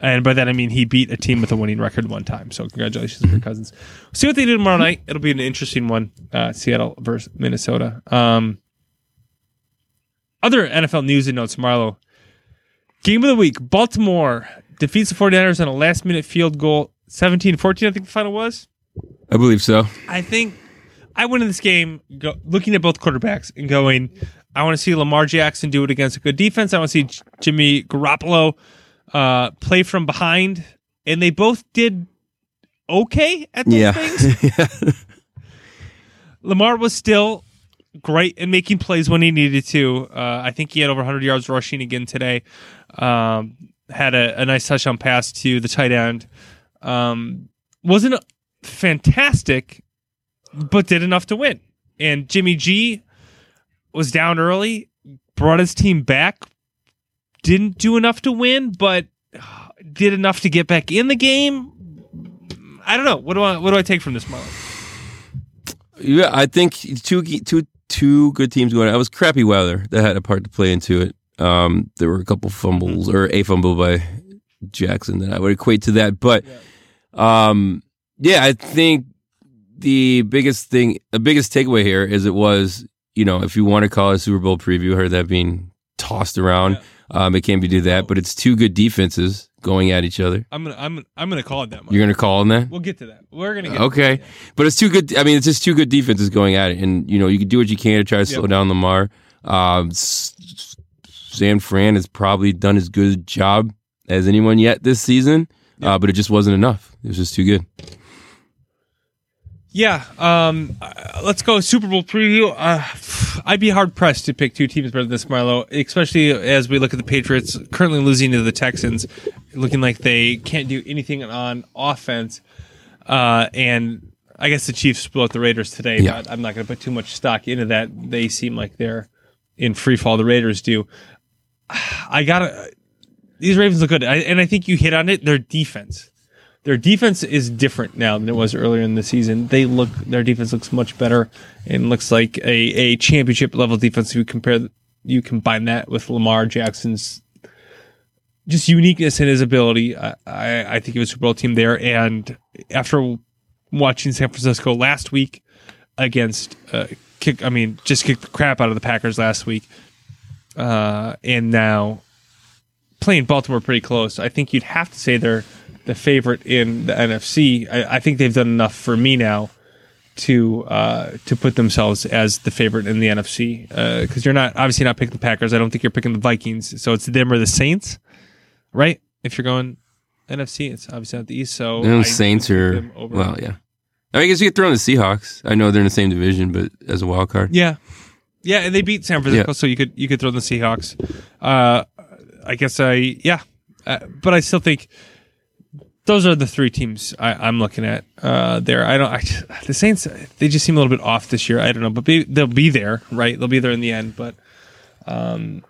And by that I mean he beat a team with a winning record one time. So congratulations, Mm-hmm. for Cousins. See what they do tomorrow night. It'll be an interesting one. Uh, Seattle versus Minnesota. Um, other NFL news and notes, Marlo. Game of the week. Baltimore defeats the 49ers on a last minute field goal. 17 14, I think the final was. I believe so. I think I went in this game go, looking at both quarterbacks and going, I want to see Lamar Jackson do it against a good defense. I want to see J- Jimmy Garoppolo uh, play from behind. And they both did okay at those Yeah. things. Lamar was still great in making plays when he needed to. Uh, I think he had over 100 yards rushing again today. Um, had a, a nice touchdown pass to the tight end. Um, wasn't fantastic, but did enough to win. And Jimmy G was down early, brought his team back, didn't do enough to win, but did enough to get back in the game. I don't know. What do I what do I take from this, Marlon? Yeah, I think two two two good teams going. It was crappy weather that had a part to play into it. Um, there were a couple fumbles or a fumble by Jackson that I would equate to that, but um, yeah, I think the biggest thing, the biggest takeaway here is it was you know if you want to call it a Super Bowl preview, I heard that being tossed around. Um, it can't be do that, but it's two good defenses going at each other. I'm gonna I'm I'm gonna call it that. You're gonna call on that? We'll get to that. We're gonna get Okay, but it's two good. I mean, it's just two good defenses going at it, and you know you can do what you can to try to slow Yep. down Lamar. Um, San Fran has probably done as good a job as anyone yet this season, uh, but it just wasn't enough. It was just too good. Yeah. Um. uh, let's go Super Bowl preview. Uh, I'd be hard pressed to pick two teams better than this, Marlo. Especially as we look at the Patriots currently losing to the Texans, looking like they can't do anything on offense. Uh, and I guess the Chiefs blew out the Raiders today, Yeah. but I'm not going to put too much stock into that. They seem like they're in free fall. The Raiders do. I gotta. These Ravens look good, I, and I think you hit on it. Their defense, their defense is different now than it was earlier in the season. They look, their defense looks much better, and looks like a, a championship level defense. If you compare, you combine that with Lamar Jackson's just uniqueness in his ability. I, I, I think he was a Super Bowl team there, and after watching San Francisco last week against uh, kick, I mean, just kicked the crap out of the Packers last week, uh, and now playing Baltimore pretty close. I think you'd have to say they're the favorite in the NFC. I, I think they've done enough for me now to uh, to put themselves as the favorite in the NFC because you're not obviously not picking the Packers. I don't think you're picking the Vikings. So it's them or the Saints, right? If you're going NFC, it's obviously not the East. So the Saints are well, yeah. I, I guess you could throw in the Seahawks. I know they're in the same division, but as a wild card, Yeah, yeah, and they beat San Francisco, Yeah. so you could you could throw the Seahawks. Uh, I guess I yeah, uh, but I still think those are the three teams I, I'm looking at uh, there. I don't I, the Saints they just seem a little bit off this year. I don't know, but be, they'll be there, right? They'll be there in the end, but um,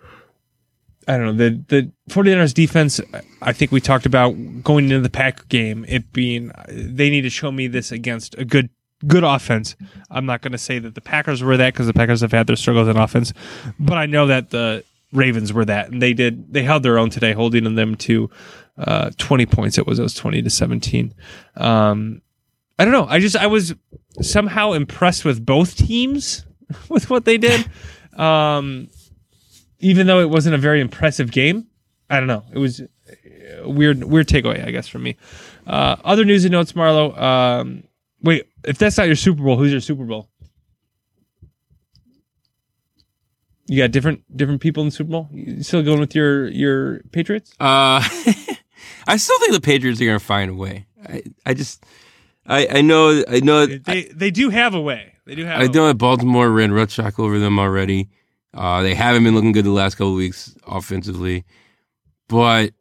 I don't know the the 49ers defense. I think we talked about going into the Pack game. It being they need to show me this against a good good offense. I'm not going to say that the Packers were that because the Packers have had their struggles in offense, but I know that the Ravens were that, and they did. They held their own today, holding them to uh, 20 points. It was it was 20 to 17. Um, I don't know. I just I was somehow impressed with both teams with what they did. Um, even though it wasn't a very impressive game, I don't know. It was weird weird takeaway, I guess, from me. Uh, other news and notes, Marlo. Um, wait, if that's not your Super Bowl, who's your Super Bowl? You got different different people in the Super Bowl. You still going with your your Patriots? Uh, I still think the Patriots are going to find a way. I, I just, I, I know, I know, They they do have a way. They do have. I know that Baltimore ran Rutschak over them already. Uh, they haven't been looking good the last couple of weeks offensively, but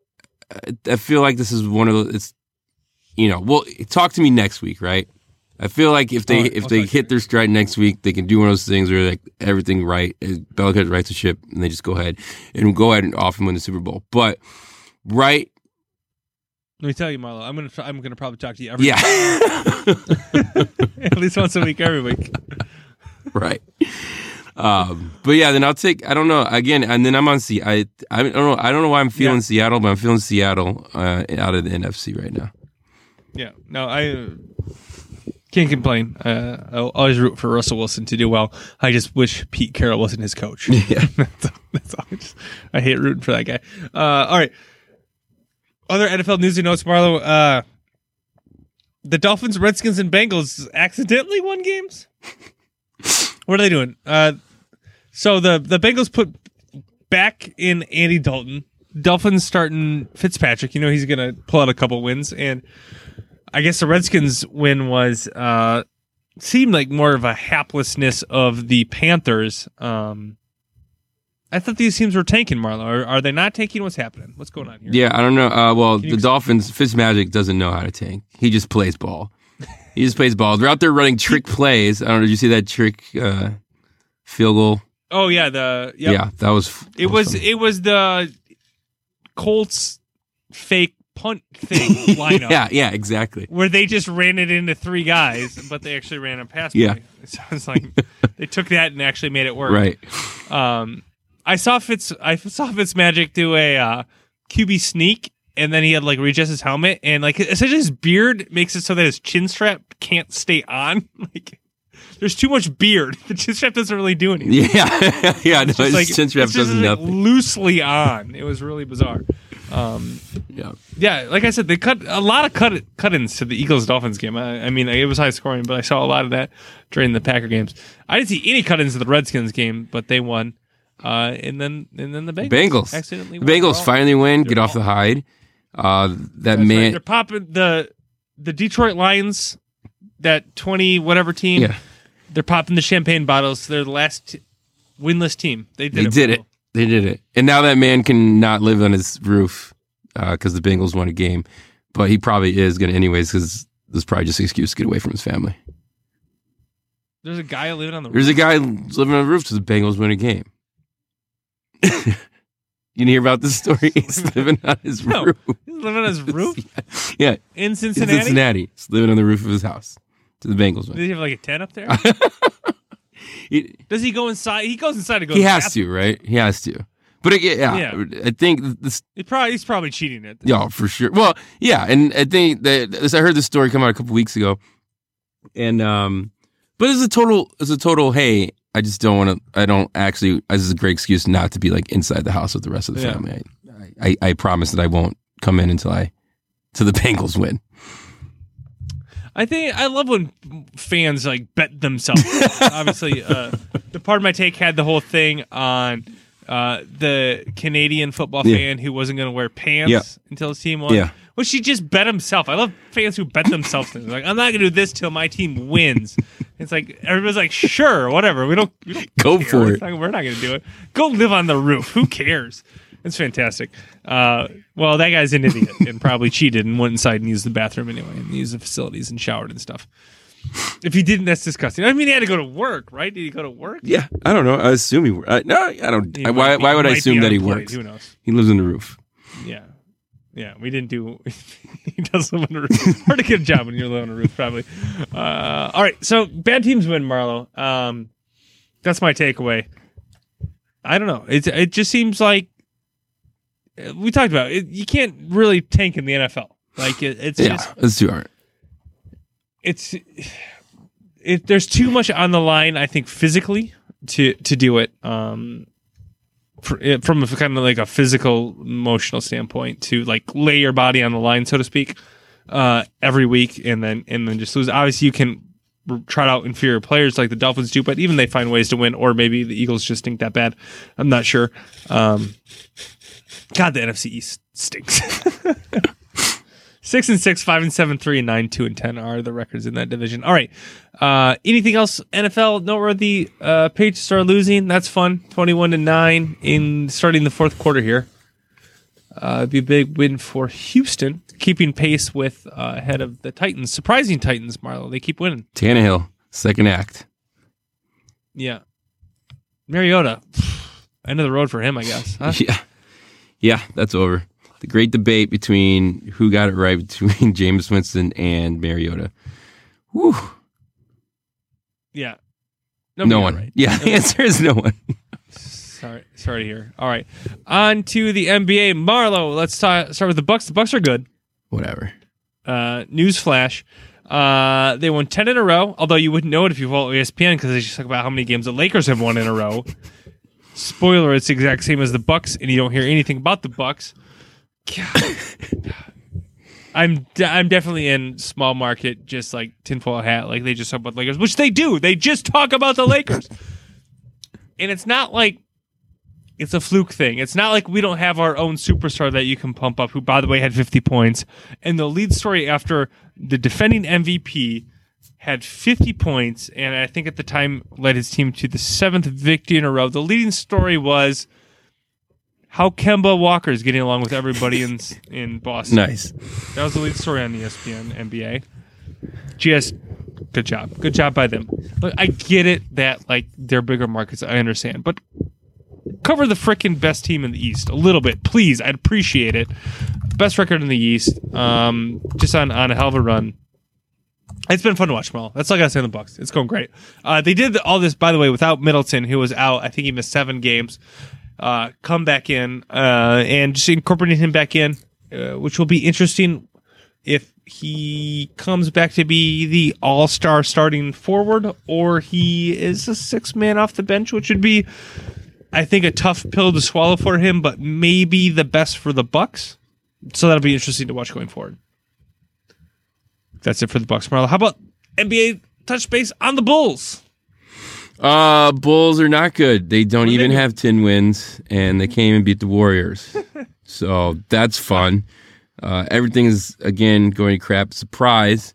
I- I feel like this is one of the. It's, you know, well, talk to me next week, right? I feel like if they right, if they hit their stride next week, they can do one of those things where like everything right, uh, Belichick writes the ship, and they just go ahead and go ahead and off and win the Super Bowl. But right, Let me tell you, Marlo. I'm gonna try, I'm gonna probably talk to you every yeah, at least once a week, every week. right. Um, but yeah, then I'll take. I don't know again, and then I'm on C. I I don't know. I don't know why I'm feeling Yeah. Seattle, but I'm feeling Seattle uh, out of the NFC right now. Yeah, no, I uh, can't complain. Uh, I'll always root for Russell Wilson to do well. I just wish Pete Carroll wasn't his coach. Yeah. that's, all, that's all. I, just, I hate rooting for that guy. Uh, all right. Other NFL news and notes, Marlo. Uh, the Dolphins, Redskins, and Bengals accidentally won games. what are they doing? Uh, so the the Bengals put back in Andy Dalton. Dolphins starting Fitzpatrick. You know he's gonna pull out a couple wins, and I guess the Redskins win was uh seemed like more of a haplessness of the Panthers. Um, I thought these teams were tanking, Marlo. Are, are they not tanking? What's happening? What's going on here? Yeah, I don't know. Uh, well, the ex- Dolphins, Fitzmagic doesn't know how to tank. He just plays ball. He just plays ball. They're out there running trick plays. I don't know. Did you see that trick uh, field goal? Oh yeah, the yep. Yeah, that was. It that was it was the Colts fake punt thing lineup. yeah, yeah, exactly. Where they just ran it into three guys, but they actually ran a pass. Yeah. play. So it's like they took that and actually made it work. Right. Um, I saw Fitz. I saw Fitzmagic do a uh, QB sneak, and then he had like readjust his helmet, and like essentially his beard makes it so that his chin strap can't stay on. Like there's too much beard. The chin strap doesn't really do anything. Yeah, yeah. No, It's his like chin strap it's just, does like, nothing. loosely on. It was really bizarre. Um, Yeah. yeah, like I said, they cut a lot of cut cut-ins to the Eagles Dolphins game. I, I mean, it was high scoring, but I saw a lot of that during the Packer games. I didn't see any cut-ins to the Redskins game, but they won. Uh, and then and then the Bengals, Bengals. accidentally The. Bengals finally win. Get they're off the hide. Uh, that That's right. man. They're popping the the Detroit Lions, that twenty whatever team. Yeah, They're popping the champagne bottles. They're the last t- winless team. They did they it. did it. They did it. And now that man can not live on his roof uh, because the Bengals won a game, but he probably is going to anyways because this is probably just an excuse to get away from his family. There's a guy living on the roof. There's a guy living on the roof to the Bengals win a game. you didn't hear about this story? He's living on his No. roof. He's living on his roof Yeah, in in Cincinnati. Cincinnati. He's living on the roof of his house to the Bengals Does he have like a tent up there? He, Does he go inside? He goes inside to go. he to has bathroom. to, right? He has to. But it, yeah, Yeah. I think this He probably he's probably cheating it. Yeah, for sure. Well, yeah, and I think that as I heard this story come out a couple weeks ago, and um, but it's a total, it's a total. Hey, I just don't want to. I don't actually. This is a great excuse not to be like inside the house with the rest of the Yeah. family. I, I, I promise that I won't come in until I, till the Bengals win. I think I love when fans like bet themselves. Obviously, uh, the part of my take had the whole thing on uh, the Canadian football Yeah. fan who wasn't going to wear pants Yeah. until his team won. Yeah. Well, she just bet himself. I love fans who bet themselves. things. Like, I'm not going to do this till my team wins. It's like everybody's like, sure, whatever. We don't, we don't Go care. for it. we're not going to do it. Go live on the roof. Who cares? It's fantastic. Uh, well, that guy's an idiot and probably cheated and went inside and used the bathroom anyway and used the facilities and showered and stuff. If he didn't, that's disgusting. I mean, he had to go to work, right? Did he go to work? Yeah, I don't know. I assume he. I, no, I don't. I, why? be- why would I assume that he works? Who knows? He lives on the roof. Yeah. Yeah, we didn't do. he does live on a roof. Hard to get a job when you're living on a roof, probably. Uh, all right, so bad teams win, Marlo. Um, that's my takeaway. I don't know. It it just seems like uh, we talked about it. You can't really tank in the NFL. Like it, it's Yeah, just it's too hard. it's it. There's too much on the line. I think physically to to do it. Um, it- from a kind of like a physical, emotional standpoint to like lay your body on the line, so to speak, uh, every week, and then and then just lose. Obviously, you can trot out inferior players like the Dolphins do, but even they find ways to win, or maybe the Eagles just stink that bad. I'm not sure. Um, God, the NFC East stinks. Six and six, five and seven, three and nine, two and ten are the records in that division. All right. Uh, anything else? NFL noteworthy. Uh, Patriots are losing. That's fun. Twenty-one to nine in starting the fourth quarter here. Uh, be a big win for Houston, keeping pace with uh, ahead of the Titans. Surprising Titans, Marlo. They keep winning. Tannehill, second act. Yeah. Mariota, end of the road for him, I guess. Huh? Yeah. Yeah, that's over. The great debate between who got it right between Jameis Winston and Mariota. Whew. Yeah. No Nobody got one. right. Yeah, the answer is no one. Sorry, sorry to hear. All right, on to the NBA. Marlo, let's ta- start with the Bucks. The Bucks are good. Whatever. Uh, news flash. Uh, they won ten in a row. Although you wouldn't know it if you follow ESPN because they just talk about how many games the Lakers have won in a row. Spoiler: It's the exact same as the Bucks, and you don't hear anything about the Bucks. I'm de- I'm definitely in small market, just like tinfoil hat. Like they just talk about Lakers, which they do. They just talk about the Lakers, and it's not like it's a fluke thing. It's not like we don't have our own superstar that you can pump up, who, by the way, had 50 points. And the lead story after the defending MVP had 50 points, and I think at the time led his team to the seventh victory in a row. The leading story was how Kemba Walker is getting along with everybody in in Boston. Nice. That was the lead story on ESPN NBA. GS, good job. Good job by them. Look, I get it that like they're bigger markets. I understand, but cover the freaking best team in the East a little bit, please. I'd appreciate it. Best record in the East. Um, just on on a hell of a run. It's been fun to watch, Mal. That's all I got to say on the Bucks. It's going great. Uh, they did all this, by the way, without Middleton, who was out. I think he missed seven games. Uh, come back in uh, and just incorporating him back in, uh, which will be interesting if he comes back to be the all star starting forward or he is a six man off the bench, which would be, I think, a tough pill to swallow for him, but maybe the best for the Bucks. So that'll be interesting to watch going forward. That's it for the Bucks, Marlo. How about NBA touch base on the Bulls? Uh, Bulls are not good. They don't even they have 10 wins, and they came and beat the Warriors. so that's fun. Uh, everything is, again, going to crap. Surprise,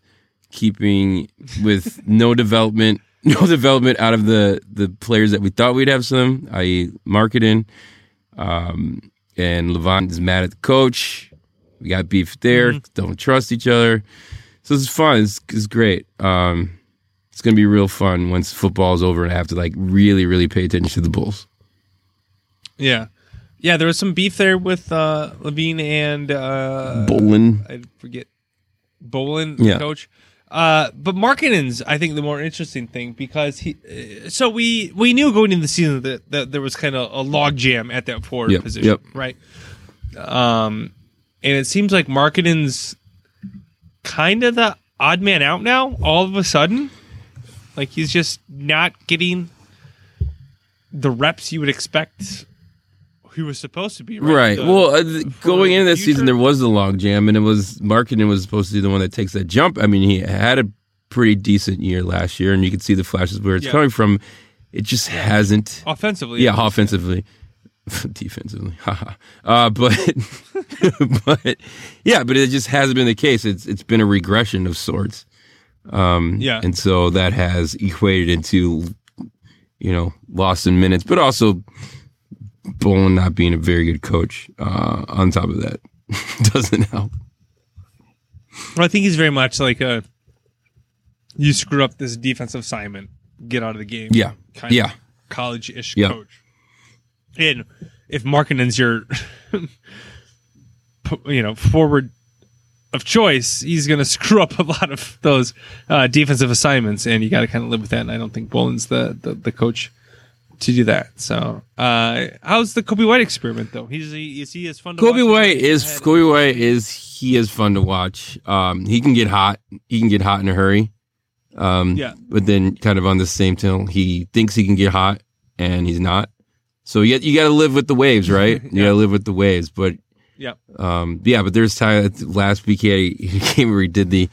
keeping with no development, no development out of the, the players that we thought we'd have some, i.e., Markkanen. Um, and LaVine is mad at the coach. We got beef there. Don't trust each other. So it's fun. It's, it's great. Um, it's gonna be real fun once football is over and I have to like really, really pay attention to the Bulls. Yeah. Yeah, there was some beef there with uh, LaVine and uh, Boylen. I forget Boylen, Yeah. coach. Uh, but Markkanen's, I think, the more interesting thing because he. Uh, so we we knew going into the season that, that there was kind of a log jam at that forward Yep, position, yep. right? Um, and it seems like Markkanen's kind of the odd man out now. All of a sudden, like he's just not getting the reps you would expect he was supposed to be. Right. Right. The- well, uh, going into the that season, there was the long jam, and it was Markkanen was supposed to be the one that takes that jump. I mean, he had a pretty decent year last year, and you could see the flashes where it's Yeah. coming from. It just hasn't. offensively. Yeah, offensively, defensively, uh, but but yeah, but it just hasn't been the case. It's it's been a regression of sorts. Um, Yeah. and so that has equated into you know lost in minutes, but also Boylen not being a very good coach. Uh, on top of that, doesn't help. Well, I think he's very much like a you screw up this defensive assignment, get out of the game. Yeah, kind yeah. college-ish Yeah. coach. And if Markkanen's your, you know, forward of choice, he's going to screw up a lot of those uh, defensive assignments, and you got to kind of live with that. And I don't think Boylen's the, the the coach to do that. So, uh, how's the Coby White experiment though? He's he, is he as fun? to Coby watch White is Coby White is he is fun to watch. Um, he can get hot. He can get hot in a hurry. Um, Yeah. But then, kind of on the same tone, he thinks he can get hot, and he's not. So you you got to live with the waves, right? You Yeah. got to live with the waves. But Yeah. um, yeah, but there's time last he had game where he did the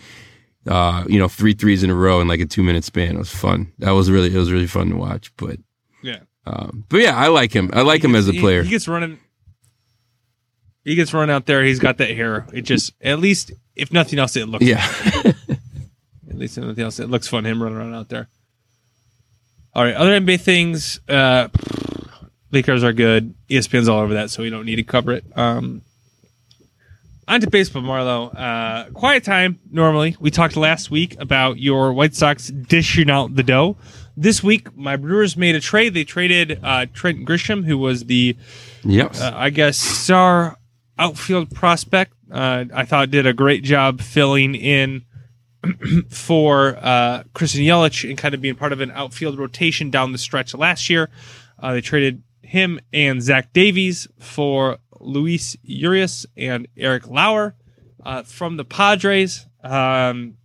uh, you know three threes in a row in like a two minute span. It was fun. That was really it was really fun to watch. But Yeah. um, but yeah, I like him. I like him as a He- player. He, gets running. He gets run out there. He's got that hair. It just, at least, if nothing else, it looks. yeah. At least if nothing else, it looks fun. Him running around out there. All right, other NBA things. Uh, Lakers are good. ESPN's all over that, so we don't need to cover it. Um, on to baseball, Marlo. Uh, quiet time. Normally, we talked last week about your White Sox dishing out the dough. This week, my Brewers made a trade. They traded uh, Trent Grisham, who was the yep. uh, I guess star outfield prospect. Uh, I thought did a great job filling in for uh, Christian Yelich and kind of being part of an outfield rotation down the stretch last year. Uh, they traded him and Zach Davies for Luis Urias and Eric Lauer uh, from the Padres. Um,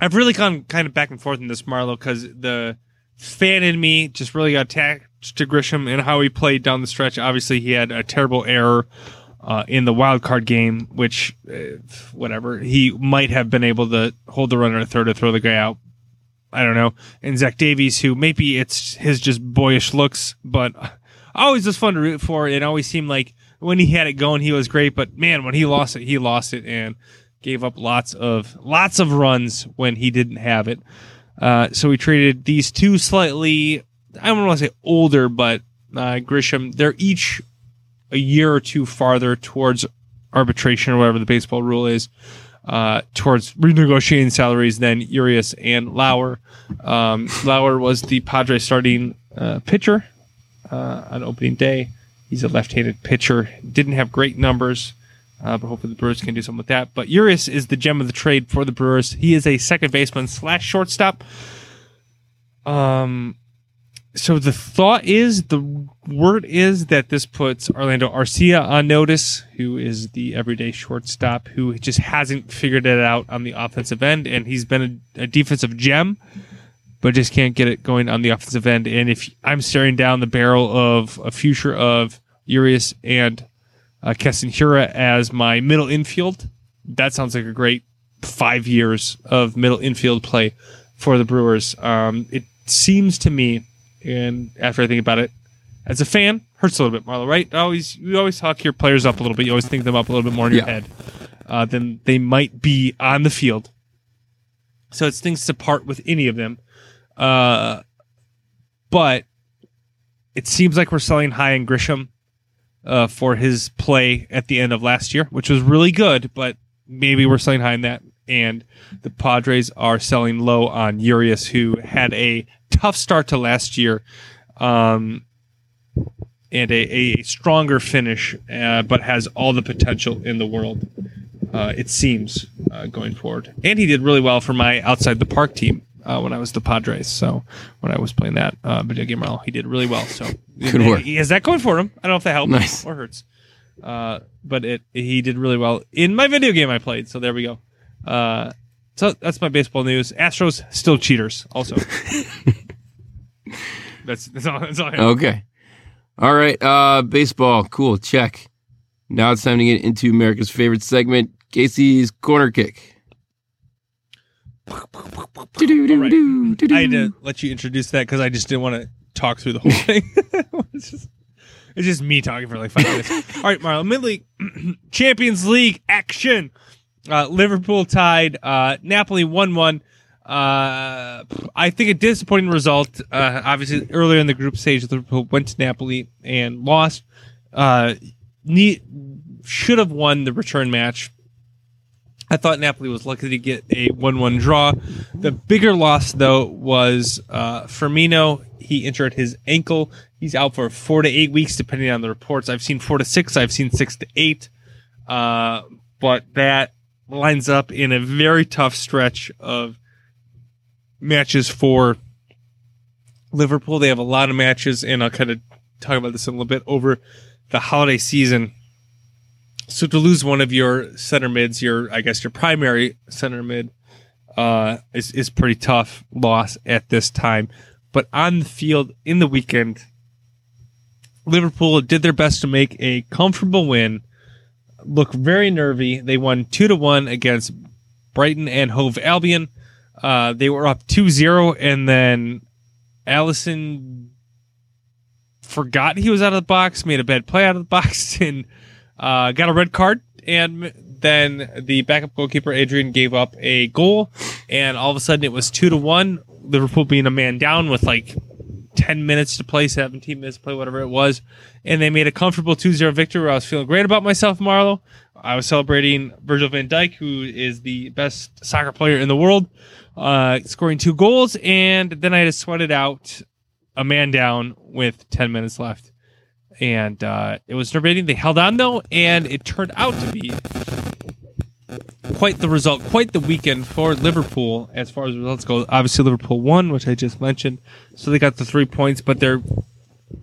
I've really gone kind of back and forth in this Marlo because the fan in me just really got attached to Grisham and how he played down the stretch. Obviously, he had a terrible error uh, in the wild card game, which, uh, whatever, he might have been able to hold the runner at third or throw the guy out. I don't know. And Zach Davies, who maybe it's his just boyish looks, but always was fun to root for. It always seemed like when he had it going, he was great. But man, when he lost it, he lost it and gave up lots of lots of runs when he didn't have it. Uh, so we traded these two slightly, I don't want to say older, but uh, Grisham. They're each a year or two farther towards arbitration or whatever the baseball rule is, uh, towards renegotiating salaries than Urias and Lauer. Um, Lauer was the Padres starting uh, pitcher uh, on opening day. He's a left-handed pitcher. Didn't have great numbers, uh, but hopefully the Brewers can do something with that. But Urias is the gem of the trade for the Brewers. He is a second baseman slash shortstop. Um, so the thought is, the word is that this puts Orlando Arcia on notice, who is the everyday shortstop who just hasn't figured it out on the offensive end, and he's been a, a defensive gem, but just can't get it going on the offensive end. And if I'm staring down the barrel of a future of Urias and uh, Keston Hiura as my middle infield, that sounds like a great five years of middle infield play for the Brewers. Um, it seems to me, and after I think about it, as a fan, hurts a little bit, Marlo. Right? Always, you always talk your players up a little bit. You always think them up a little bit more in your Yeah. head uh, than they might be on the field. So it's things to part with any of them. Uh, but it seems like we're selling high in Grisham uh, for his play at the end of last year, which was really good, but maybe we're selling high in that. And the Padres are selling low on Urias, who had a tough start to last year um, and a, a stronger finish, uh, but has all the potential in the world, uh, it seems, uh, going forward. And he did really well for my outside the park team. Uh, when I was the Padres, so when I was playing that uh, video game, well, he did really well. So Good work. He has that going for him. I don't know if that helps Nice. or hurts, uh, but it he did really well in my video game I played. So there we go. Uh, so that's my baseball news. Astros still cheaters. Also, that's that's all. That's all. Okay. All right. Uh, baseball. Cool. Check. Now it's time to get into America's favorite segment, Casey's corner kick. I had to let you introduce that because I just didn't want to talk through the whole thing. it's, just, it's just me talking for like five minutes. All right, Marlo, Mid League Champions League action. Uh, Liverpool tied. Uh, Napoli one one. Uh, I think a disappointing result. Uh, obviously, earlier in the group stage, Liverpool went to Napoli and lost. Uh, ne- should have won the return match. I thought Napoli was lucky to get a 1 1 draw. The bigger loss, though, was uh, Firmino. He injured his ankle. He's out for four to eight weeks, depending on the reports. I've seen four to six, I've seen six to eight. Uh, but that lines up in a very tough stretch of matches for Liverpool. They have a lot of matches, and I'll kind of talk about this in a little bit over the holiday season. So to lose one of your center mids, your I guess your primary center mid, uh, is is pretty tough loss at this time. But on the field in the weekend, Liverpool did their best to make a comfortable win. Look very nervy. They won two to one against Brighton and Hove Albion. Uh, they were up 2-0 and then Alisson forgot he was out of the box, made a bad play out of the box, and uh, got a red card. And then the backup goalkeeper Adrian gave up a goal, and all of a sudden it was two to one. Liverpool being a man down with like 10 minutes to play, 17 minutes to play, whatever it was. And they made a comfortable 2 0 victory where I was feeling great about myself, Marlo. I was celebrating Virgil van Dijk, who is the best soccer player in the world, uh, scoring two goals. And then I had to sweat it out, a man down with 10 minutes left. And uh, it was nerve They held on, though, and it turned out to be quite the result, quite the weekend for Liverpool as far as results go. Obviously, Liverpool won, which I just mentioned, so they got the three points. But their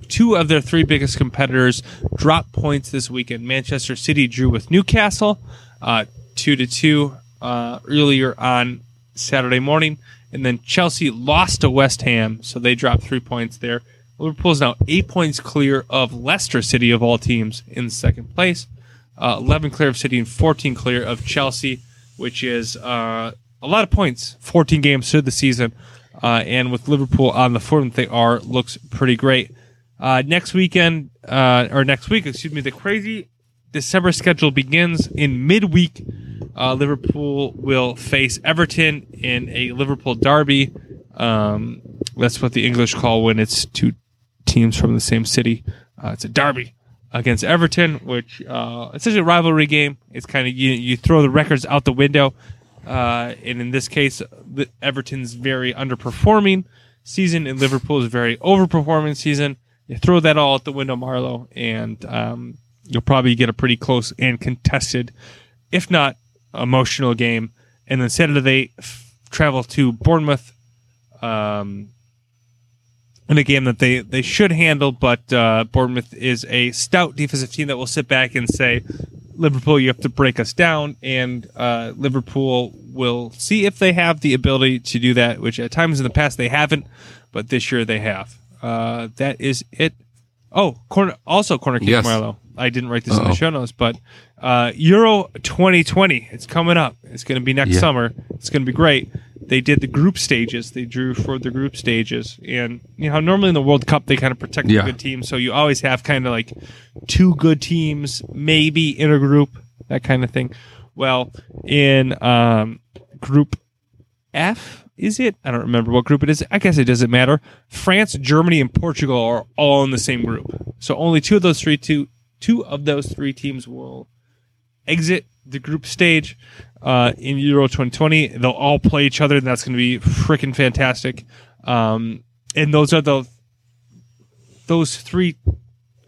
two of their three biggest competitors dropped points this weekend. Manchester City drew with Newcastle, uh, two to two uh, earlier on Saturday morning, and then Chelsea lost to West Ham, so they dropped three points there. Liverpool is now eight points clear of Leicester City of all teams in second place uh, 11 clear of City and 14 clear of Chelsea, which is uh, a lot of points. 14 games through the season, uh, and with Liverpool on the form that they are, looks pretty great. Uh, next weekend, uh, or next week, excuse me, the crazy December schedule begins in midweek. Uh, Liverpool will face Everton in a Liverpool derby. Um, that's what the English call when it's two teams from the same city. it's a derby against Everton, which uh, such a rivalry game. It's kind of you you throw the records out the window, uh, and in this case, Everton's very underperforming season, and Liverpool's very overperforming season. You throw that all out the window, Marlo, and um, you'll probably get a pretty close and contested, if not emotional game. And then Saturday, they f- travel to Bournemouth. Um, in a game that they, they should handle, but uh, Bournemouth is a stout defensive team that will sit back and say, Liverpool, you have to break us down, and uh, Liverpool will see if they have the ability to do that, which at times in the past they haven't, but this year they have. Uh, that is it. Oh, corner, also corner kick, yes. Marlo. I didn't write this Uh-oh. in the show notes, but uh, Euro 2020, it's coming up. It's going to be next yeah. summer. It's going to be great they did the group stages. They drew for the group stages, and you know normally in the World Cup they kind of protect yeah. the good teams, so you always have kind of like two good teams maybe in a group, that kind of thing. Well, in um, Group F, is it? I don't remember what group it is. I guess it doesn't matter. France, Germany, and Portugal are all in the same group, so only two of those three two two of those three teams will exit the group stage uh, in Euro 2020. They'll all play each other, and that's going to be freaking fantastic. Um, and those are the those three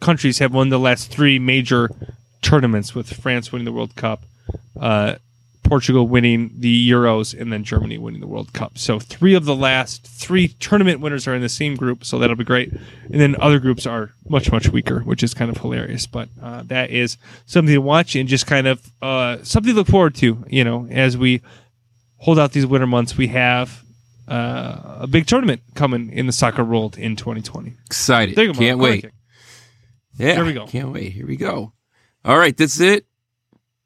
countries have won the last three major tournaments, with France winning the World Cup, uh, Portugal winning the Euros, and then Germany winning the World Cup. So three of the last three tournament winners are in the same group, so that'll be great. And then other groups are much much weaker, which is kind of hilarious. But uh, that is something to watch and just kind of uh, something to look forward to. You know, as we hold out these winter months, we have uh, a big tournament coming in the soccer world in 2020. Excited! There you go, Can't wait. Yeah, there we go. Can't wait. Here we go. All right, that's it.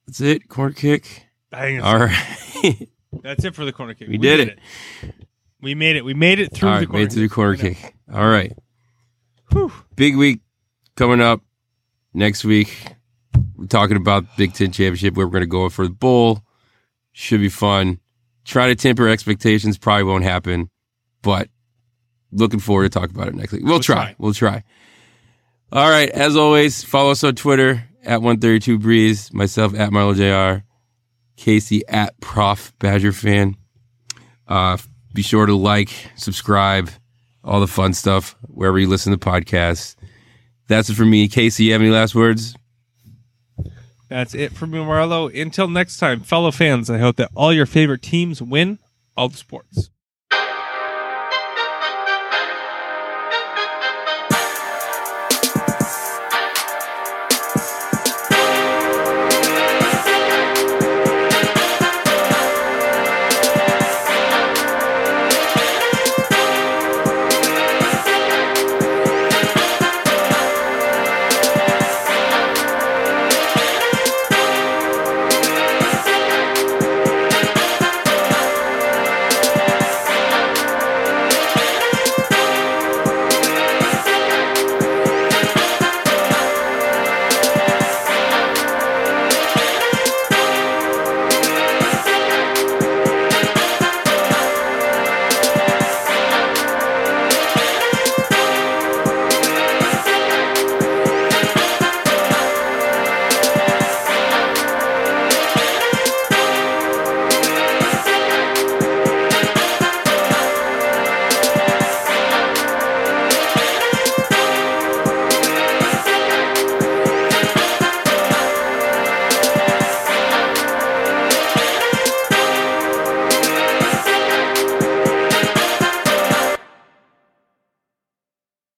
That's it. Corner kick. Dang All right. That's it for the corner kick. We, we did, it. it. We made it. We made it through All right, the corner made it through the corner kick. All right. Whew. Big week coming up next week. We're talking about the Big Ten Championship where we're going to go for the bowl. Should be fun. Try to temper expectations. Probably won't happen, but looking forward to talk about it next week. We'll, we'll try. try. We'll try. All right. As always, follow us on Twitter at 132 Breeze, myself at Marlo JR. Casey at Prof Badger fan. Uh, be sure to like, subscribe, all the fun stuff wherever you listen to podcasts. That's it for me. Casey, you have any last words? That's it for me, Marlo. Until next time, fellow fans, I hope that all your favorite teams win all the sports.